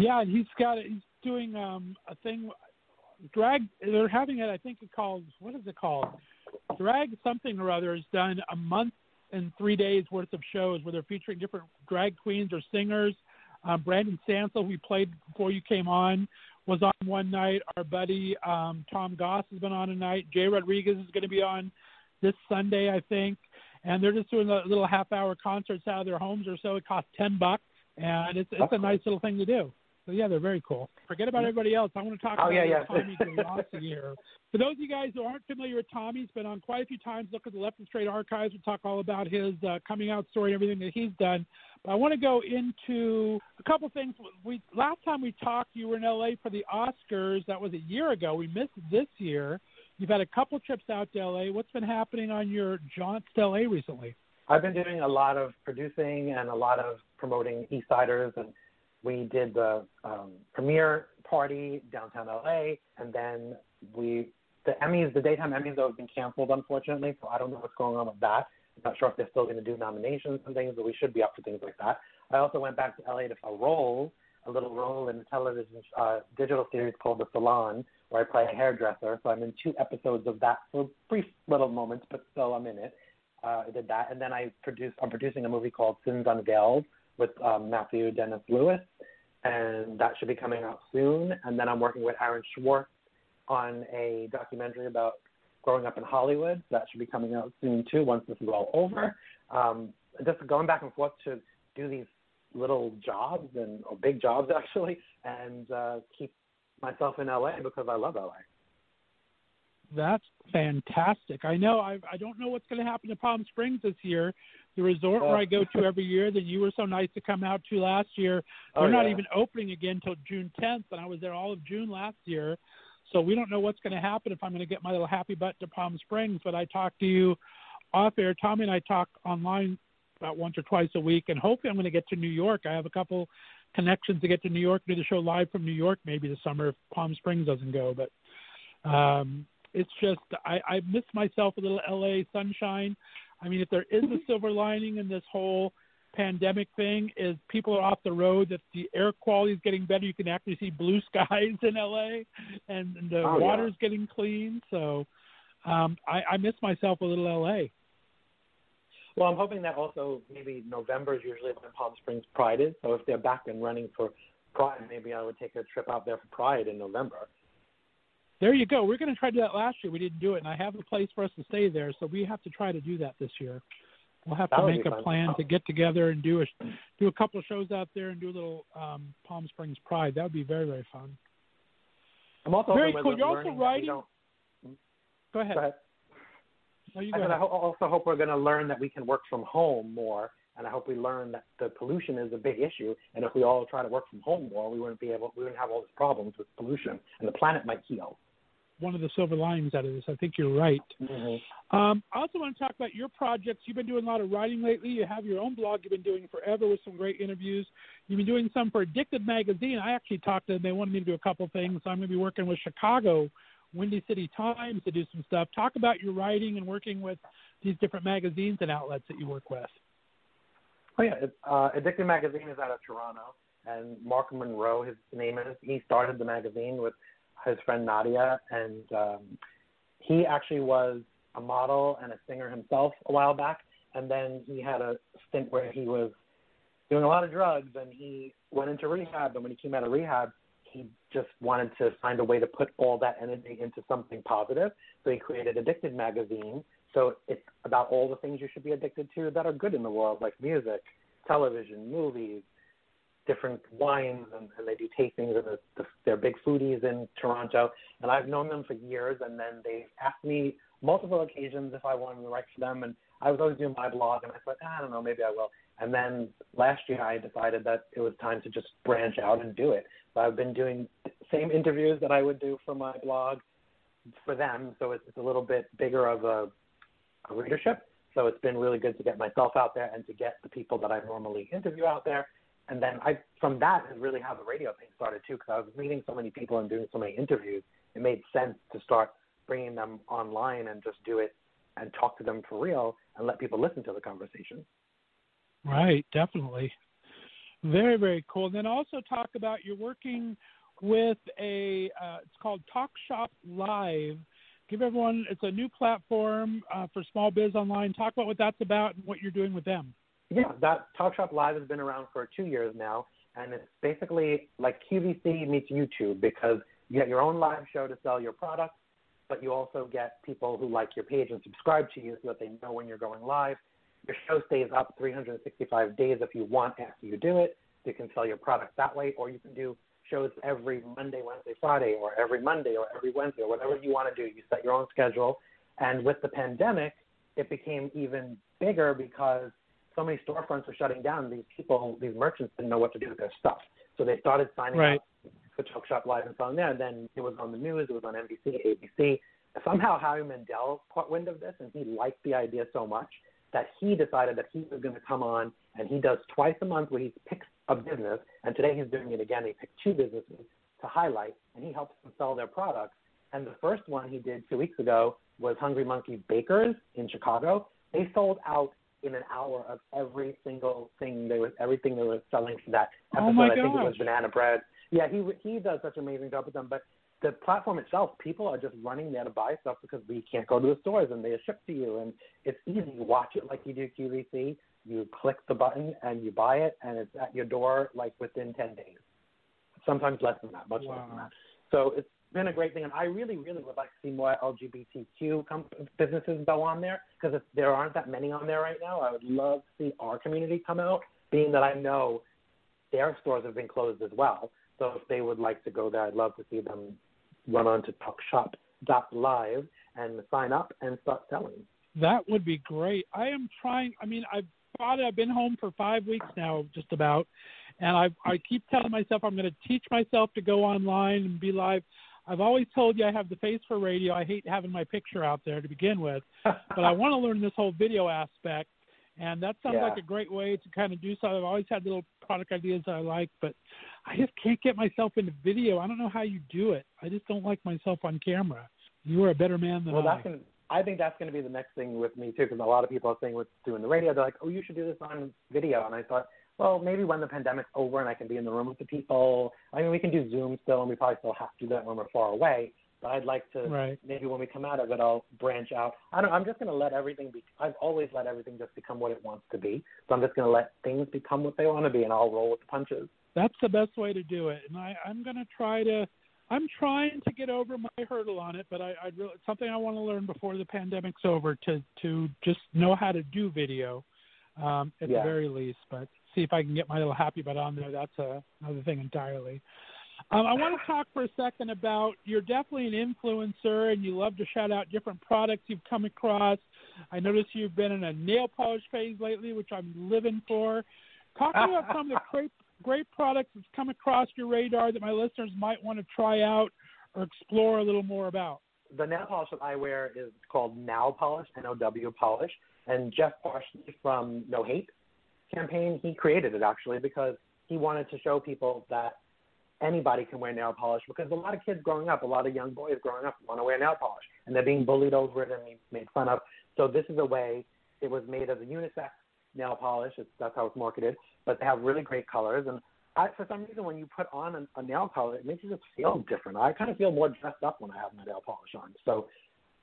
Yeah, and he's got it. He's doing um, a thing. Drag. They're having it. I think it called. What is it called? Drag something or other has done a month and three days worth of shows where they're featuring different drag queens or singers. Um, Brandon Sansel, who we played before you came on, was on one night. Our buddy um, Tom Goss has been on a night. Jay Rodriguez is going to be on this Sunday, I think. And they're just doing a little half-hour concerts out of their homes or so. It costs ten bucks, and it's it's a nice little thing to do. So yeah, they're very cool. Forget about everybody else. I want to talk Oh, about yeah, yeah. Tommy Gagliossi here. For those of you guys who aren't familiar with Tommy, he's been on quite a few times. Look at the Left of Straight archives. We talk all about his uh, coming out story and everything that he's done. But I want to go into a couple things. We last time we talked, you were in LA for the Oscars. That was a year ago. We missed this year. You've had a couple trips out to LA. What's been happening on your jaunts to LA recently? I've been doing a lot of producing and a lot of promoting Eastsiders, and we did the um, premiere party downtown LA, and then we the Emmys, the daytime Emmys, though, have been canceled unfortunately, so I don't know what's going on with that. I'm not sure if they're still going to do nominations and things, but we should be up for things like that. I also went back to LA to a role, a little role in a television uh, digital series called The Salon, where I play a hairdresser. So I'm in two episodes of that for brief little moments, but still I'm in it uh, I did that, and then I produced. I'm producing a movie called Sins Unveiled with um, Matthew Dennis Lewis, and that should be coming out soon. And then I'm working with Aaron Schwartz on a documentary about growing up in Hollywood. That should be coming out soon too. Once this is all over, um, just going back and forth to do these little jobs and or big jobs actually, and uh, keep myself in LA because I love LA. That's fantastic. I know. I I don't know what's going to happen to Palm Springs this year. The resort where I go to every year that you were so nice to come out to last year. Oh, They're not yeah. even opening again until June 10th, and I was there all of June last year. So we don't know what's going to happen if I'm going to get my little happy butt to Palm Springs. But I talk to you off air. Tommy and I talk online about once or twice a week, and hopefully I'm going to get to New York. I have a couple connections to get to New York, do the show live from New York maybe this summer if Palm Springs doesn't go. But um, it's just I, I miss myself a little LA sunshine. I mean, if there is a silver lining in this whole pandemic thing, is people are off the road, that the air quality is getting better. You can actually see blue skies in LA, and, and the Oh, yeah. getting clean. So um, I, I miss myself a little LA. Well, I'm hoping that also maybe November is usually when Palm Springs Pride is. So if they're back and running for Pride, maybe I would take a trip out there for Pride in November. There you go. We're going to try to do that last year. We didn't do it, and I have a place for us to stay there, so we have to try to do that this year. We'll have That to make a fun. plan to get together and do a do a couple of shows out there and do a little um, Palm Springs Pride. That would be very very fun. I'm also Very hoping cool. You're also learning that we writing- Go ahead. Go ahead. No, you I, go I ahead. ho- also hope we're going to learn that we can work from home more, and I hope we learn that the pollution is a big issue. And if we all try to work from home more, we wouldn't be able, we wouldn't have all these problems with pollution, and the planet might heal. One of the silver linings out of this. I think you're right. Mm-hmm. Um, I also want to talk about your projects. You've been doing a lot of writing lately. You have your own blog you've been doing forever with some great interviews. You've been doing some for Addicted Magazine. I actually talked to them. They wanted me to do a couple things. So I'm going to be working with Chicago Windy City Times to do some stuff. Talk about your writing and working with these different magazines and outlets that you work with. Oh yeah, uh, Addicted Magazine is out of Toronto, and Mark Monroe, his name is. He started the magazine with his friend Nadia, and um, he actually was a model and a singer himself a while back, and then he had a stint where he was doing a lot of drugs, and he went into rehab. And when he came out of rehab, he just wanted to find a way to put all that energy into something positive. So he created Addicted Magazine. So it's about all the things you should be addicted to that are good in the world, like music, television, movies, different wines, and, and they do tastings. And the, the, they're big foodies in Toronto. And I've known them for years. And then they've asked me multiple occasions if I wanted to write for them. And I was always doing my blog, and I thought, ah, I don't know, maybe I will. And then last year, I decided that it was time to just branch out and do it. So I've been doing the same interviews that I would do for my blog for them. So it's, it's a little bit bigger of a, a readership. So it's been really good to get myself out there and to get the people that I normally interview out there. And then I, from that is really how the radio thing started too, because I was meeting so many people and doing so many interviews. It made sense to start bringing them online and just do it and talk to them for real and let people listen to the conversation. Right, definitely. Very, very cool. Then also talk about you're working with a, uh, it's called Talk Shop Live. Give everyone, it's a new platform uh, for small biz online. Talk about what that's about and what you're doing with them. Yeah, that Talk Shop Live has been around for two years now, and it's basically like QVC meets YouTube because you get your own live show to sell your products, but you also get people who like your page and subscribe to you so that they know when you're going live. Your show stays up 365 days if you want after you do it. You can sell your product that way, or you can do shows every Monday, Wednesday, Friday, or every Monday, or every Wednesday, or whatever you want to do. You set your own schedule. And with the pandemic, it became even bigger because so many storefronts were shutting down. These people, these merchants didn't know what to do with their stuff. So they started signing right. up for Talk Shop Live and selling there. And then it was on the news, it was on NBC, ABC. Somehow Howie Mandel caught wind of this, and he liked the idea so much that he decided that he was going to come on and he does twice a month where he picks a business, and today he's doing it again. He picked two businesses to highlight, and he helps them sell their products. And the first one he did two weeks ago was Hungry Monkey Bakers in Chicago. They sold out in an hour of every single thing they were everything they were selling for that oh episode. Oh my I think it was banana bread. Yeah, he he does such an amazing job with them. But the platform itself, people are just running there to buy stuff because we can't go to the stores and they ship to you, and it's easy. You watch it like you do QVC. You click the button and you buy it, and it's at your door like within ten days. Sometimes less than that, much less than that. So it's been a great thing, and I really, really would like to see more LGBTQ com- businesses go on there because there aren't that many on there right now, I would love to see our community come out. Being that I know their stores have been closed as well, so if they would like to go there, I'd love to see them run on to TalkShop.live and sign up and start selling. That would be great. I am trying. I mean, I've thought I've been home for five weeks now, just about, and I I keep telling myself I'm going to teach myself to go online and be live. I've always told you I have the face for radio. I hate having my picture out there to begin with, but I want to learn this whole video aspect, and that sounds Yeah. like a great way to kind of do something. I've always had little product ideas that I like, but I just can't get myself into video. I don't know how you do it. I just don't like myself on camera. You are a better man than Well, I. that's gonna, I think that's going to be the next thing with me too, because a lot of people are saying with doing the radio, they're like, "Oh, you should do this on video," and I thought, well, maybe when the pandemic's over and I can be in the room with the people. I mean, we can do Zoom still, and we probably still have to do that when we're far away. But I'd like to Right. maybe when we come out of it, I'll branch out. I don't. I'm just going to let everything be. I've always let everything just become what it wants to be. So I'm just going to let things become what they want to be, and I'll roll with the punches. that's the best way to do it. And I, I'm going to try to. I'm trying to get over my hurdle on it, but I, I'd really, it's something I want to learn before the pandemic's over to to just know how to do video, um, at Yeah. the very least. But see if I can get my little happy butt on there. That's a, another thing entirely. Um, I want to talk for a second about you're definitely an influencer and you love to shout out different products you've come across. I notice you've been in a nail polish phase lately, which I'm living for. Talk to me about some of the great, great products that's come across your radar that my listeners might want to try out or explore a little more about. the nail polish that I wear is called Now Polish, N-O-W Polish, and Jeff Parshley from No Hate campaign, he created it actually because he wanted to show people that anybody can wear nail polish because a lot of kids growing up, a lot of young boys growing up want to wear nail polish and they're being bullied over it and made fun of. So this is a way it was made as a unisex nail polish. It's, that's how it's marketed, but they have really great colors. And I, for some reason, when you put on a, a nail polish, it makes you just feel different. I kind of feel more dressed up when I have my nail polish on. So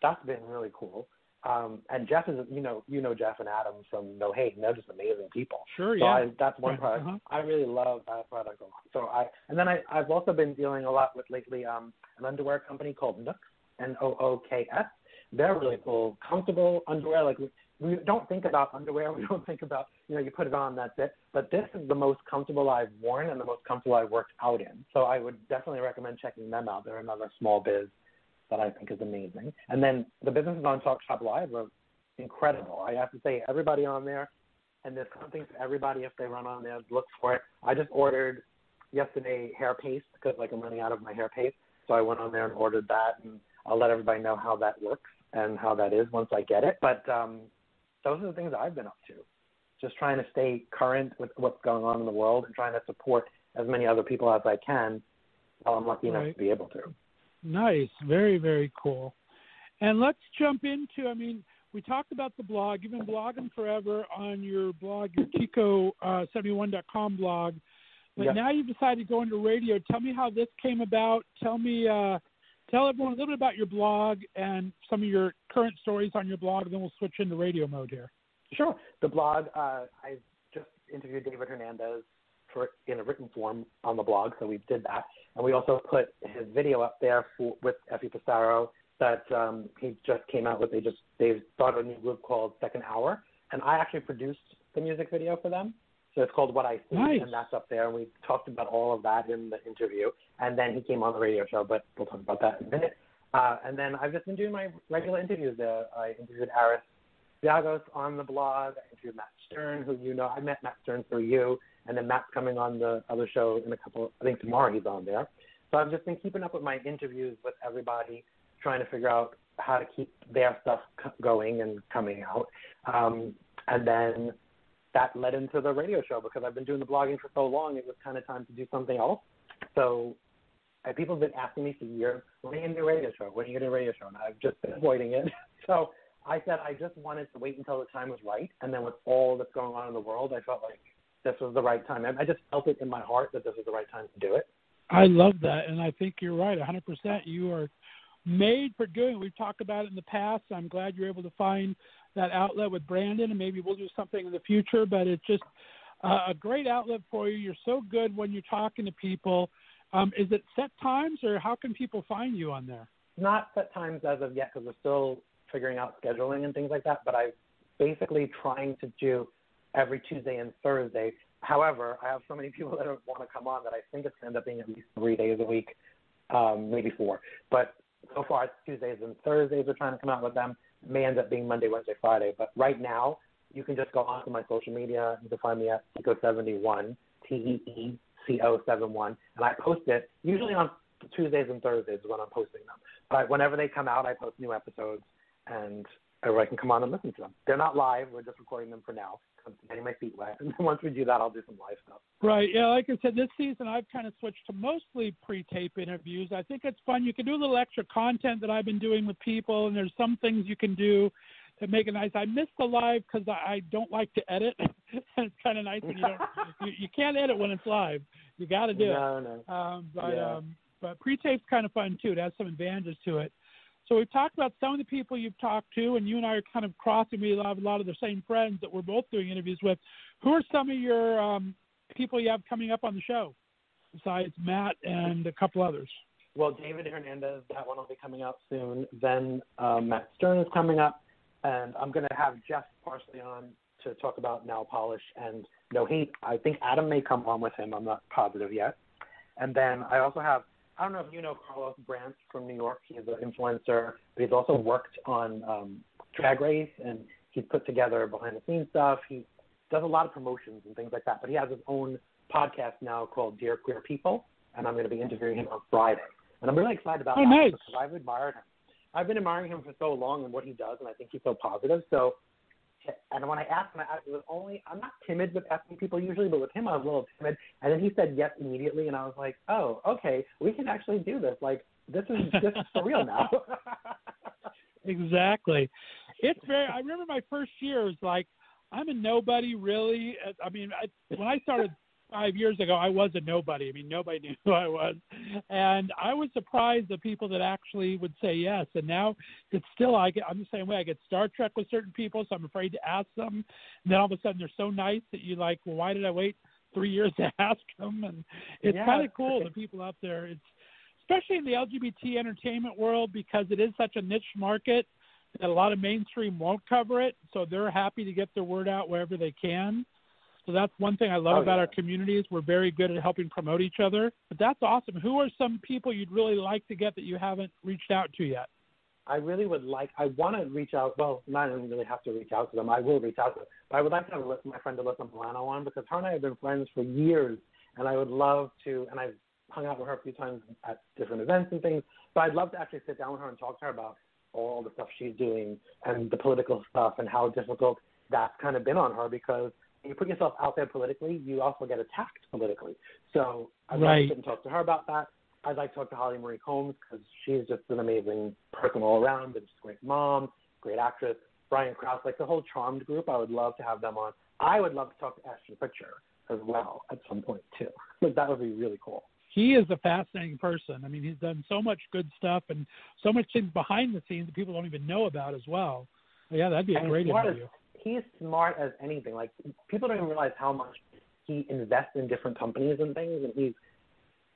that's been really cool. Um, and Jeff is, you know, you know Jeff and Adam from No Hate, and they're just amazing people. Sure, So yeah. I, that's one product. uh-huh. I really love that product a lot. So I, and then I, I've also been dealing a lot with lately um, an underwear company called Nooks, N-O-O-K-S. They're really cool, comfortable underwear. Like we, we don't think about underwear. We don't think about, you know, you put it on, that's it. But this is the most comfortable I've worn and the most comfortable I've worked out in. So I would definitely recommend checking them out. They're another small biz that I think is amazing. And then the businesses on Talk Shop Live are incredible. I have to say, everybody on there, and there's something for everybody if they run on there. Look for it. I just ordered yesterday hair paste because like I'm running out of my hair paste, so I went on there and ordered that, and I'll let everybody know how that works and how that is once I get it. But um, those are the things I've been up to. Just trying to stay current with what's going on in the world and trying to support as many other people as I can while I'm lucky enough to be able to. Nice, very very cool. And let's jump into. I mean, we talked about the blog. You've been blogging forever on your blog, your Teeco71.com blog. But Yep. now you've decided to go into radio. Tell me how this came about. Tell me, uh, tell everyone a little bit about your blog and some of your current stories on your blog, and then we'll switch into radio mode here. Sure. The blog, uh, I just interviewed David Hernandez for in a written form on the blog, so we did that, and we also put his video up there for, with Effie Passero that um, he just came out with. They just they started a new group called Second Hour, and I actually produced the music video for them. So it's called What I See, Nice. and that's up there. And we talked about all of that in the interview, and then he came on the radio show, but we'll talk about that in a minute. Uh, and then I've just been doing my regular interviews there. I interviewed Aris Viagos on the blog. I interviewed Matt Stern, who you know. I met Matt Stern through you, and then Matt's coming on the other show in a couple. I think tomorrow he's on there. So I've just been keeping up with my interviews with everybody, trying to figure out how to keep their stuff going and coming out. Um, and then that led into the radio show because I've been doing the blogging for so long. It was kind of time to do something else. So uh, people have been asking me for years, when are you going to do a radio show? When are you going to do a radio show? And I've just been avoiding it. So I said I just wanted to wait until the time was right. And then with all that's going on in the world, I felt like this was the right time. I I just felt it in my heart that this was the right time to do it. I love that, and I think you're right, 100%. You are made for doing. We've talked about it in the past. I'm glad you're able to find that outlet with Brandon, and maybe we'll do something in the future. But it's just uh, a great outlet for you. You're so good when you're talking to people. Um, is it set times, or how can people find you on there? Not set times as of yet because we're still figuring out scheduling and things like that. But I'm basically trying to do every Tuesday and Thursday. However, I have so many people that want to come on that I think it's going to end up being at least three days a week, um, maybe four. But so far it's Tuesdays and Thursdays. We're trying to come out with them. It may end up being Monday, Wednesday, Friday. But right now, you can just go onto my social media. You can find me at Teeco71, T E E C O 71, and I post it usually on Tuesdays and Thursdays is when I'm posting them. But whenever they come out, I post new episodes, and everybody can come on and listen to them. They're not live. We're just recording them for now. I'm getting my feet wet, and then once we do that, I'll do some live stuff. Right. Yeah. Like I said, this season I've kind of switched to mostly pre-tape interviews. I think it's fun. You can do a little extra content that I've been doing with people, and there's some things you can do that make it nice. I miss the live because I, I don't like to edit. it's kind of nice when you don't. you, you can't edit when it's live. You got to do it. No, no. Um, but Yeah. um, but pre-tape's kind of fun too. It has some advantages to it. So we've talked about some of the people you've talked to, and you and I are kind of crossing. We have a lot of the same friends that we're both doing interviews with. Who are some of your um, people you have coming up on the show, besides Matt and a couple others? Well, David Hernandez, that one will be coming out soon. Then um, Matt Stern is coming up, and I'm going to have Jeff Parshley on to talk about Now Polish and No Hate. I think Adam may come on with him. I'm not positive yet. And then I also have, I don't know if you know Carlos Brandt from New York. He's an influencer, but he's also worked on um, Drag Race, and he's put together behind the scenes stuff. He does a lot of promotions and things like that. But he has his own podcast now called Dear Queer People, and I'm going to be interviewing him on Friday. And I'm really excited about Oh, that nice. because I've admired him I've been admiring him for so long and what he does, and I think he's so positive. So, and when I asked him, I asked, it was only I'm not timid with asking people usually, but with him I was a little timid. And then he said yes immediately, and I was like, oh, okay, we can actually do this. Like this is this is for real now. exactly. It's very. I remember my first year was like, I'm a nobody, really. I mean, I, when I started five years ago, I was a nobody. I mean, nobody knew who I was, and I was surprised the people that actually would say yes. And now it's still I get. I'm the same way. I get Star Trek with certain people, so I'm afraid to ask them. And then all of a sudden, they're so nice that you're like. Well, why did I wait three years to ask them? And it's Yeah. kind of cool. The people out there. It's especially in the LGBT entertainment world because it is such a niche market that a lot of mainstream won't cover it. So they're happy to get their word out wherever they can. So that's one thing I love Oh, about yeah. our community is we're very good at helping promote each other. But that's awesome. Who are some people you'd really like to get that you haven't reached out to yet? I really would like. I want to reach out. Well, not even really have to reach out to them. I will reach out to them. But I would like to have my friend Alyssa Milano on because her and I have been friends for years, and I would love to. And I've hung out with her a few times at different events and things. But I'd love to actually sit down with her and talk to her about all the stuff she's doing and the political stuff and how difficult that's kind of been on her because you put yourself out there politically, you also get attacked politically. So I'd like to talk to her about that. I'd like to talk to Holly Marie Combs because she's just an amazing person all around and she's a great mom, great actress. Brian Krause, like the whole Charmed group, I would love to have them on. I would love to talk to Ashton Kutcher as well at some point too. Like that would be really cool. He is a fascinating person. I mean, he's done so much good stuff and so much things behind the scenes that people don't even know about as well. Yeah, that'd be a And great as- interview. He's smart as anything. Like people don't even realize how much he invests in different companies and things, and he's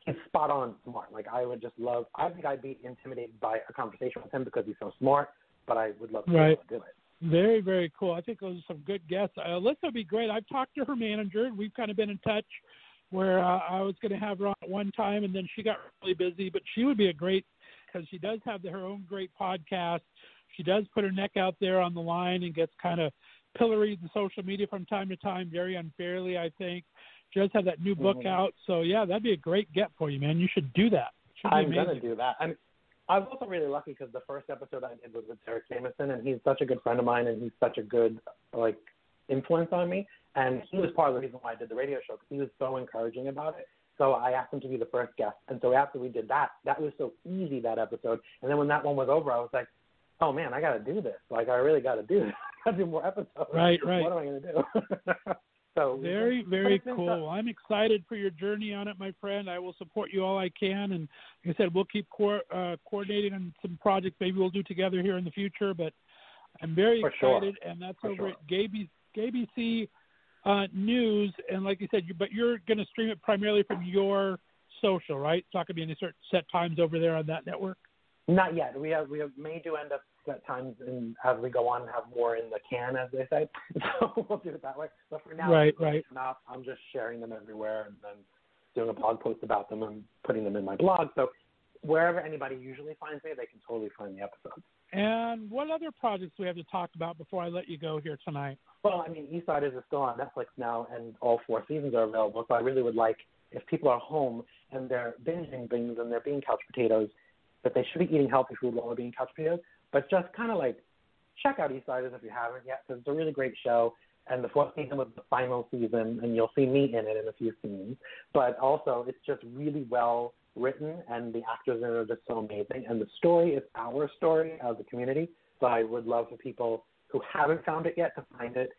he's spot on smart. Like I would just love. I think I'd be intimidated by a conversation with him because he's so smart, but I would love to Right. do it. Very, very cool. I think those are some good guests. Uh, Alyssa would be great. I've talked to her manager, and we've kind of been in touch where uh, I was going to have her on at one time, and then she got really busy. But she would be a great because she does have her own great podcast. She does put her neck out there on the line and gets kind of pilloried in social media from time to time, very unfairly, I think. She does have that new book Mhm. out, so yeah, that'd be a great get for you, man. You should do that. Should I'm amazing. gonna do that. I'm. I was also really lucky because the first episode I did was with Derek Jameson, and he's such a good friend of mine, and he's such a good like influence on me. And he was part of the reason why I did the radio show because he was so encouraging about it. So I asked him to be the first guest, and so after we did that, that was so easy that episode. And then when that one was over, I was like, oh man, I got to do this. Like I really got to do this. I got to do more episodes. Right, right. What am I gonna do? so Very, very cool. I'm excited for your journey on it, my friend. I will support you all I can, and like I said, we'll keep co- uh, coordinating on some projects. Maybe we'll do together here in the future. But I'm very For sure. excited, and that's For over sure. at GABC uh, News. And like you said, you, but you're going to stream it primarily from your social, right? It's not going to be any certain set times over there on that network. Not yet. We have we have, may do end up at times and as we go on have more in the can, as they say. So we'll do it that way. But for now, Right, right. Not, I'm just sharing them everywhere and then doing a blog post about them and putting them in my blog. So wherever anybody usually finds me, they can totally find the episodes. And what other projects do we have to talk about before I let you go here tonight? Well, I mean, east side is still on Netflix now, and all four seasons are available. So I really would like, if people are home and they're binging things and they're being couch potatoes, that they should be eating healthy food while they're being couch potatoes. But just kind of like check out Eastsiders if you haven't yet, because it's a really great show. And the fourth season was the final season, and you'll see me in it in a few scenes. But also, it's just really well written, and the actors in it are just so amazing. And the story is our story as a community. So I would love for people who haven't found it yet to find it.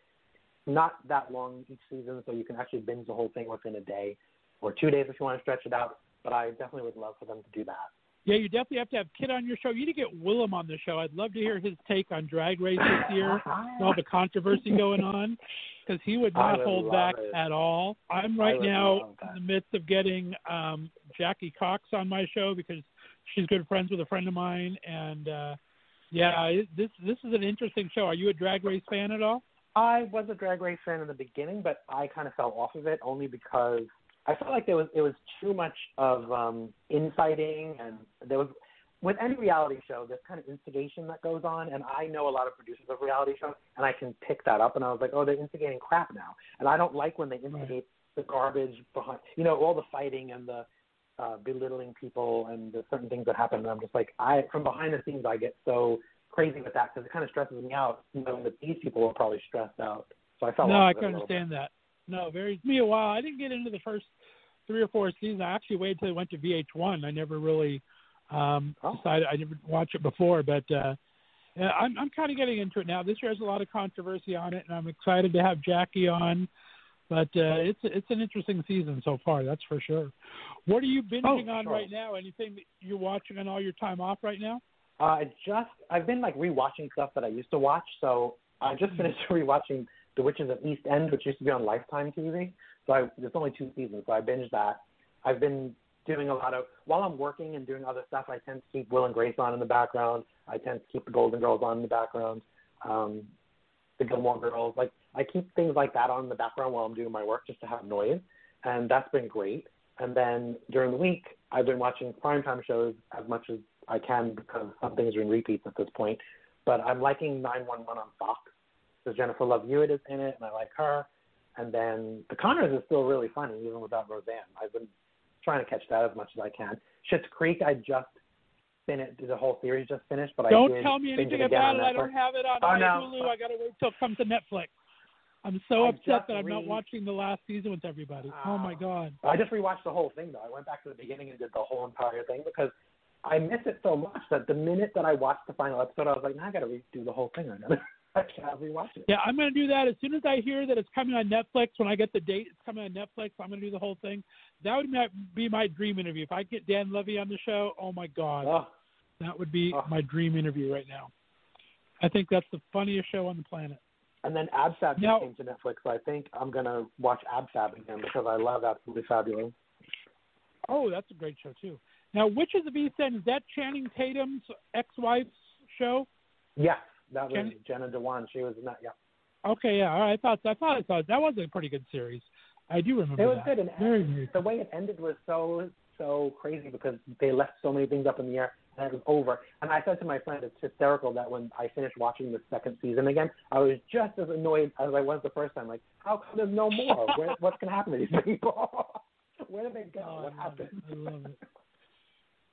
Not that long each season, so you can actually binge the whole thing within a day or two days if you want to stretch it out. But I definitely would love for them to do that. Yeah, you definitely have to have Kid on your show. You need to get Willam on the show. I'd love to hear his take on Drag Race this year, all the controversy going on, because he would not would hold back it. at all. I'm right now in the midst of getting um, Jackie Cox on my show because she's good friends with a friend of mine, and uh, yeah, it, this this is an interesting show. Are you a Drag Race fan at all? I was a drag race fan in the beginning, but I kind of fell off of it only because I felt like there was it was too much of um infighting and there was with any reality show there's kind of instigation that goes on and I know a lot of producers of reality shows and I can pick that up and I was like, Oh, they're instigating crap now and I don't like when they instigate the garbage behind you know, all the fighting and the uh, belittling people and the certain things that happen. And I'm just like, I from behind the scenes, I get so crazy with that because it kind of stresses me out, knowing that these people are probably stressed out. So I felt no, I of it a can understand that. No, very me a while. I didn't get into the first three or four seasons. I actually waited till it went to VH1. I never really um Oh. decided I didn't watch it before, but uh I'm I'm kind of getting into it now. This year has a lot of controversy on it, and I'm excited to have Jackie on. But uh, it's it's an interesting season so far, that's for sure. What are you binging Oh, on sure. right now? Anything that you're watching on all your time off right now? Uh, I just I've been like rewatching stuff that I used to watch. So I just finished rewatching The Witches of East End, which used to be on Lifetime TV. So I, there's only two seasons, so I binged that. I've been doing a lot of while I'm working and doing other stuff. I tend to keep Will and Grace on in the background. I tend to keep the Golden Girls on in the background. Um, the Gilmore Girls, like I keep things like that on in the background while I'm doing my work just to have noise, and that's been great. And then during the week, I've been watching primetime shows as much as I can because some things are in repeats at this point. But I'm liking 911 on Fox because Jennifer Love Hewitt is in it, and I like her. And then The Conners is still really funny, even without Roseanne. I've been trying to catch that as much as I can. Schitt's Creek, I just finished the whole series just finished, but I Don't tell me anything about it. I don't have it on Oh, no. Hulu. I gotta wait till it comes to Netflix. I'm so I upset that I'm not watching the last season with everybody. oh my Ah. god. I just rewatched the whole thing though. I went back to the beginning and did the whole entire thing because I miss it so much that the minute that I watched the final episode, I was like, now I got to redo the whole thing again. I rewatch it. Yeah, I'm gonna do that as soon as I hear that it's coming on Netflix. When I get the date, it's coming on Netflix. I'm gonna do the whole thing. That would be my dream interview. If I get Dan Levy on the show, oh my god, Oh, that would be Oh. my dream interview right now. I think that's the funniest show on the planet. and then just Now- came to Netflix, so I think I'm gonna watch Abfab again because I love Absolutely Fabulous. Oh, that's a great show too. Now, which is the End? Is that Channing Tatum's ex-wife's show? Yes, that was Can- Jenna Dewan. She was in that. Yeah, Okay, yeah. All right. I thought I thought I thought that was a pretty good series. I do remember it was that. good. And Very, very the way it ended was so so crazy because they left so many things up in the air and it was over. And I said to my friend, it's hysterical that when I finished watching the second season again, I was just as annoyed as I was the first time. Like, how come there's no more? Where, what's going to happen to these people? Where did they go? Oh, what it. happened? I love it.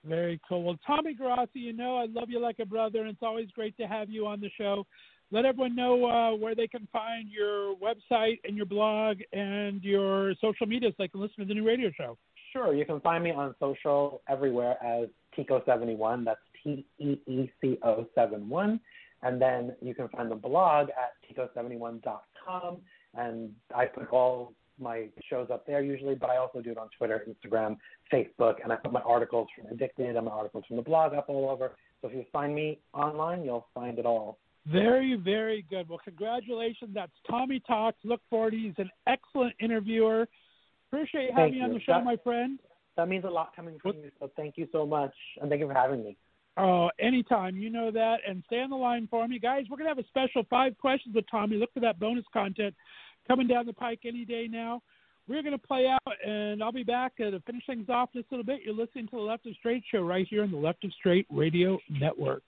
Very cool. Well, Tommy Garassi, you know I love you like a brother, and it's always great to have you on the show. Let everyone know uh, where they can find your website and your blog and your social media so they can listen to the new radio show. Sure, you can find me on social everywhere as Teeco71. That's T E E C O 71. And then you can find the blog at Teeco71.com. And I put all my shows up there usually, but I also do it on Twitter, Instagram, Facebook, and I put my articles from Addicted and my articles from the blog up all over. So if you find me online, you'll find it all. Very, very good. Well, congratulations. That's Tommy Talks. Look forward. He's an excellent interviewer. Appreciate having you on the show, That- my friend. That means a lot coming from you, so thank you so much, and thank you for having me. Oh, anytime. You know that. And stay on the line for me. Guys, we're going to have a special five questions with Tommy. Look for that bonus content coming down the pike any day now. We're going to play out, and I'll be back to finish things off just a little bit. You're listening to the Left of Straight show right here on the Left of Straight Radio Network.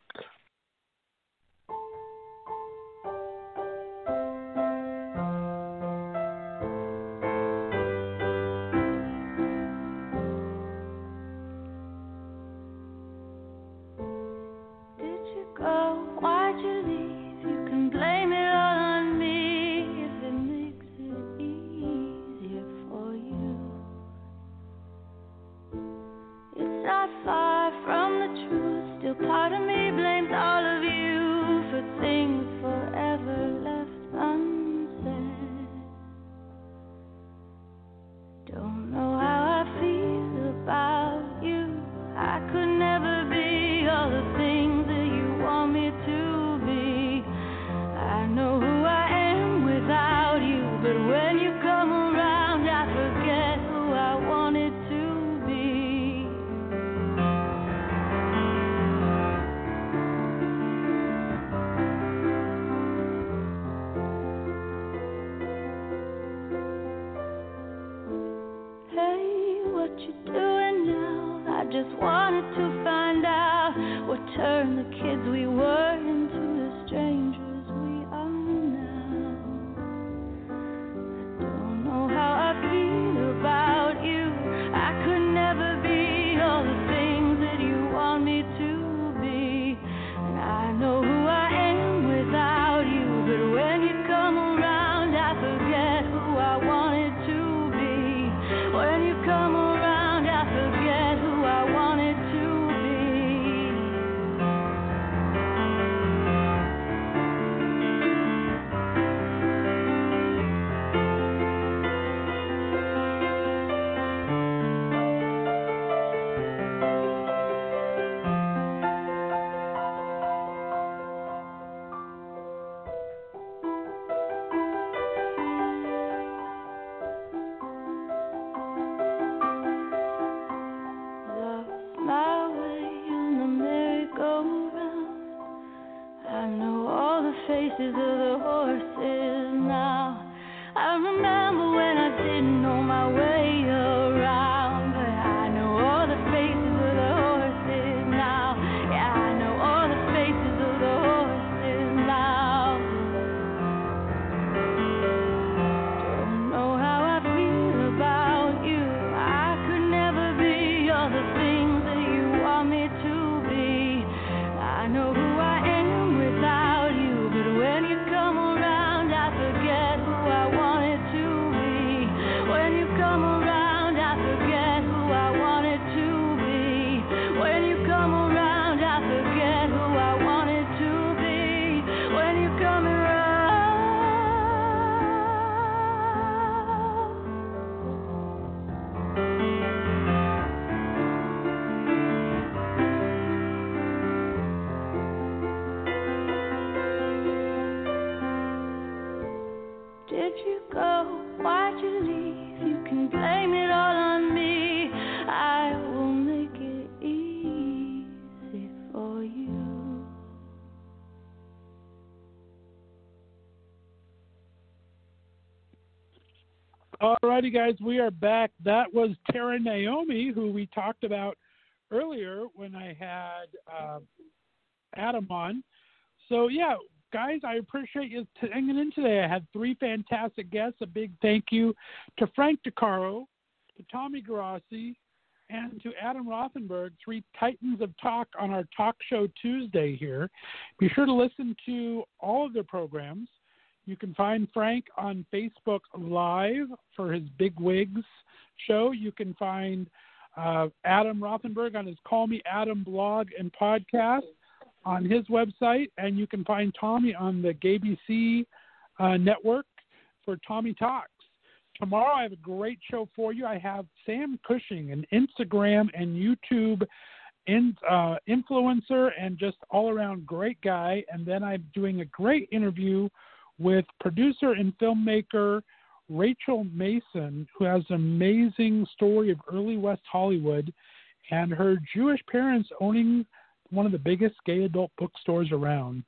Alrighty, guys, we are back. That was Tara Naomi, who we talked about earlier when I had uh, Adam on. So, yeah, guys, I appreciate you hanging in today. I had three fantastic guests. A big thank you to Frank DeCaro, to Tommy Garassi, and to Adam Rothenberg, three titans of talk on our talk show Tuesday here. Be sure to listen to all of their programs. You can find Frank on Facebook Live for his Big Wigs show. You can find uh, Adam Rothenberg on his Call Me Adam blog and podcast on his website, and you can find Tommy on the GBC uh, network for Tommy Talks. Tomorrow, I have a great show for you. I have Sam Cushing, an Instagram and YouTube in, uh, influencer and just all around great guy. And then I'm doing a great interview with producer and filmmaker Rachel Mason, who has an amazing story of early West Hollywood and her Jewish parents owning one of the biggest gay adult bookstores around.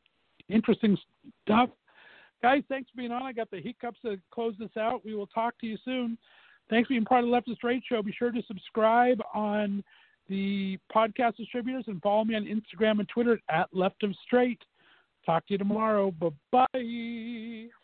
Interesting stuff. Guys, thanks for being on. I got the heat hiccups to close this out. We will talk to you soon. Thanks for being part of the Left of Straight Show. Be sure to subscribe on the podcast distributors and follow me on Instagram and Twitter at Left of Straight. Talk to you tomorrow. Bye bye.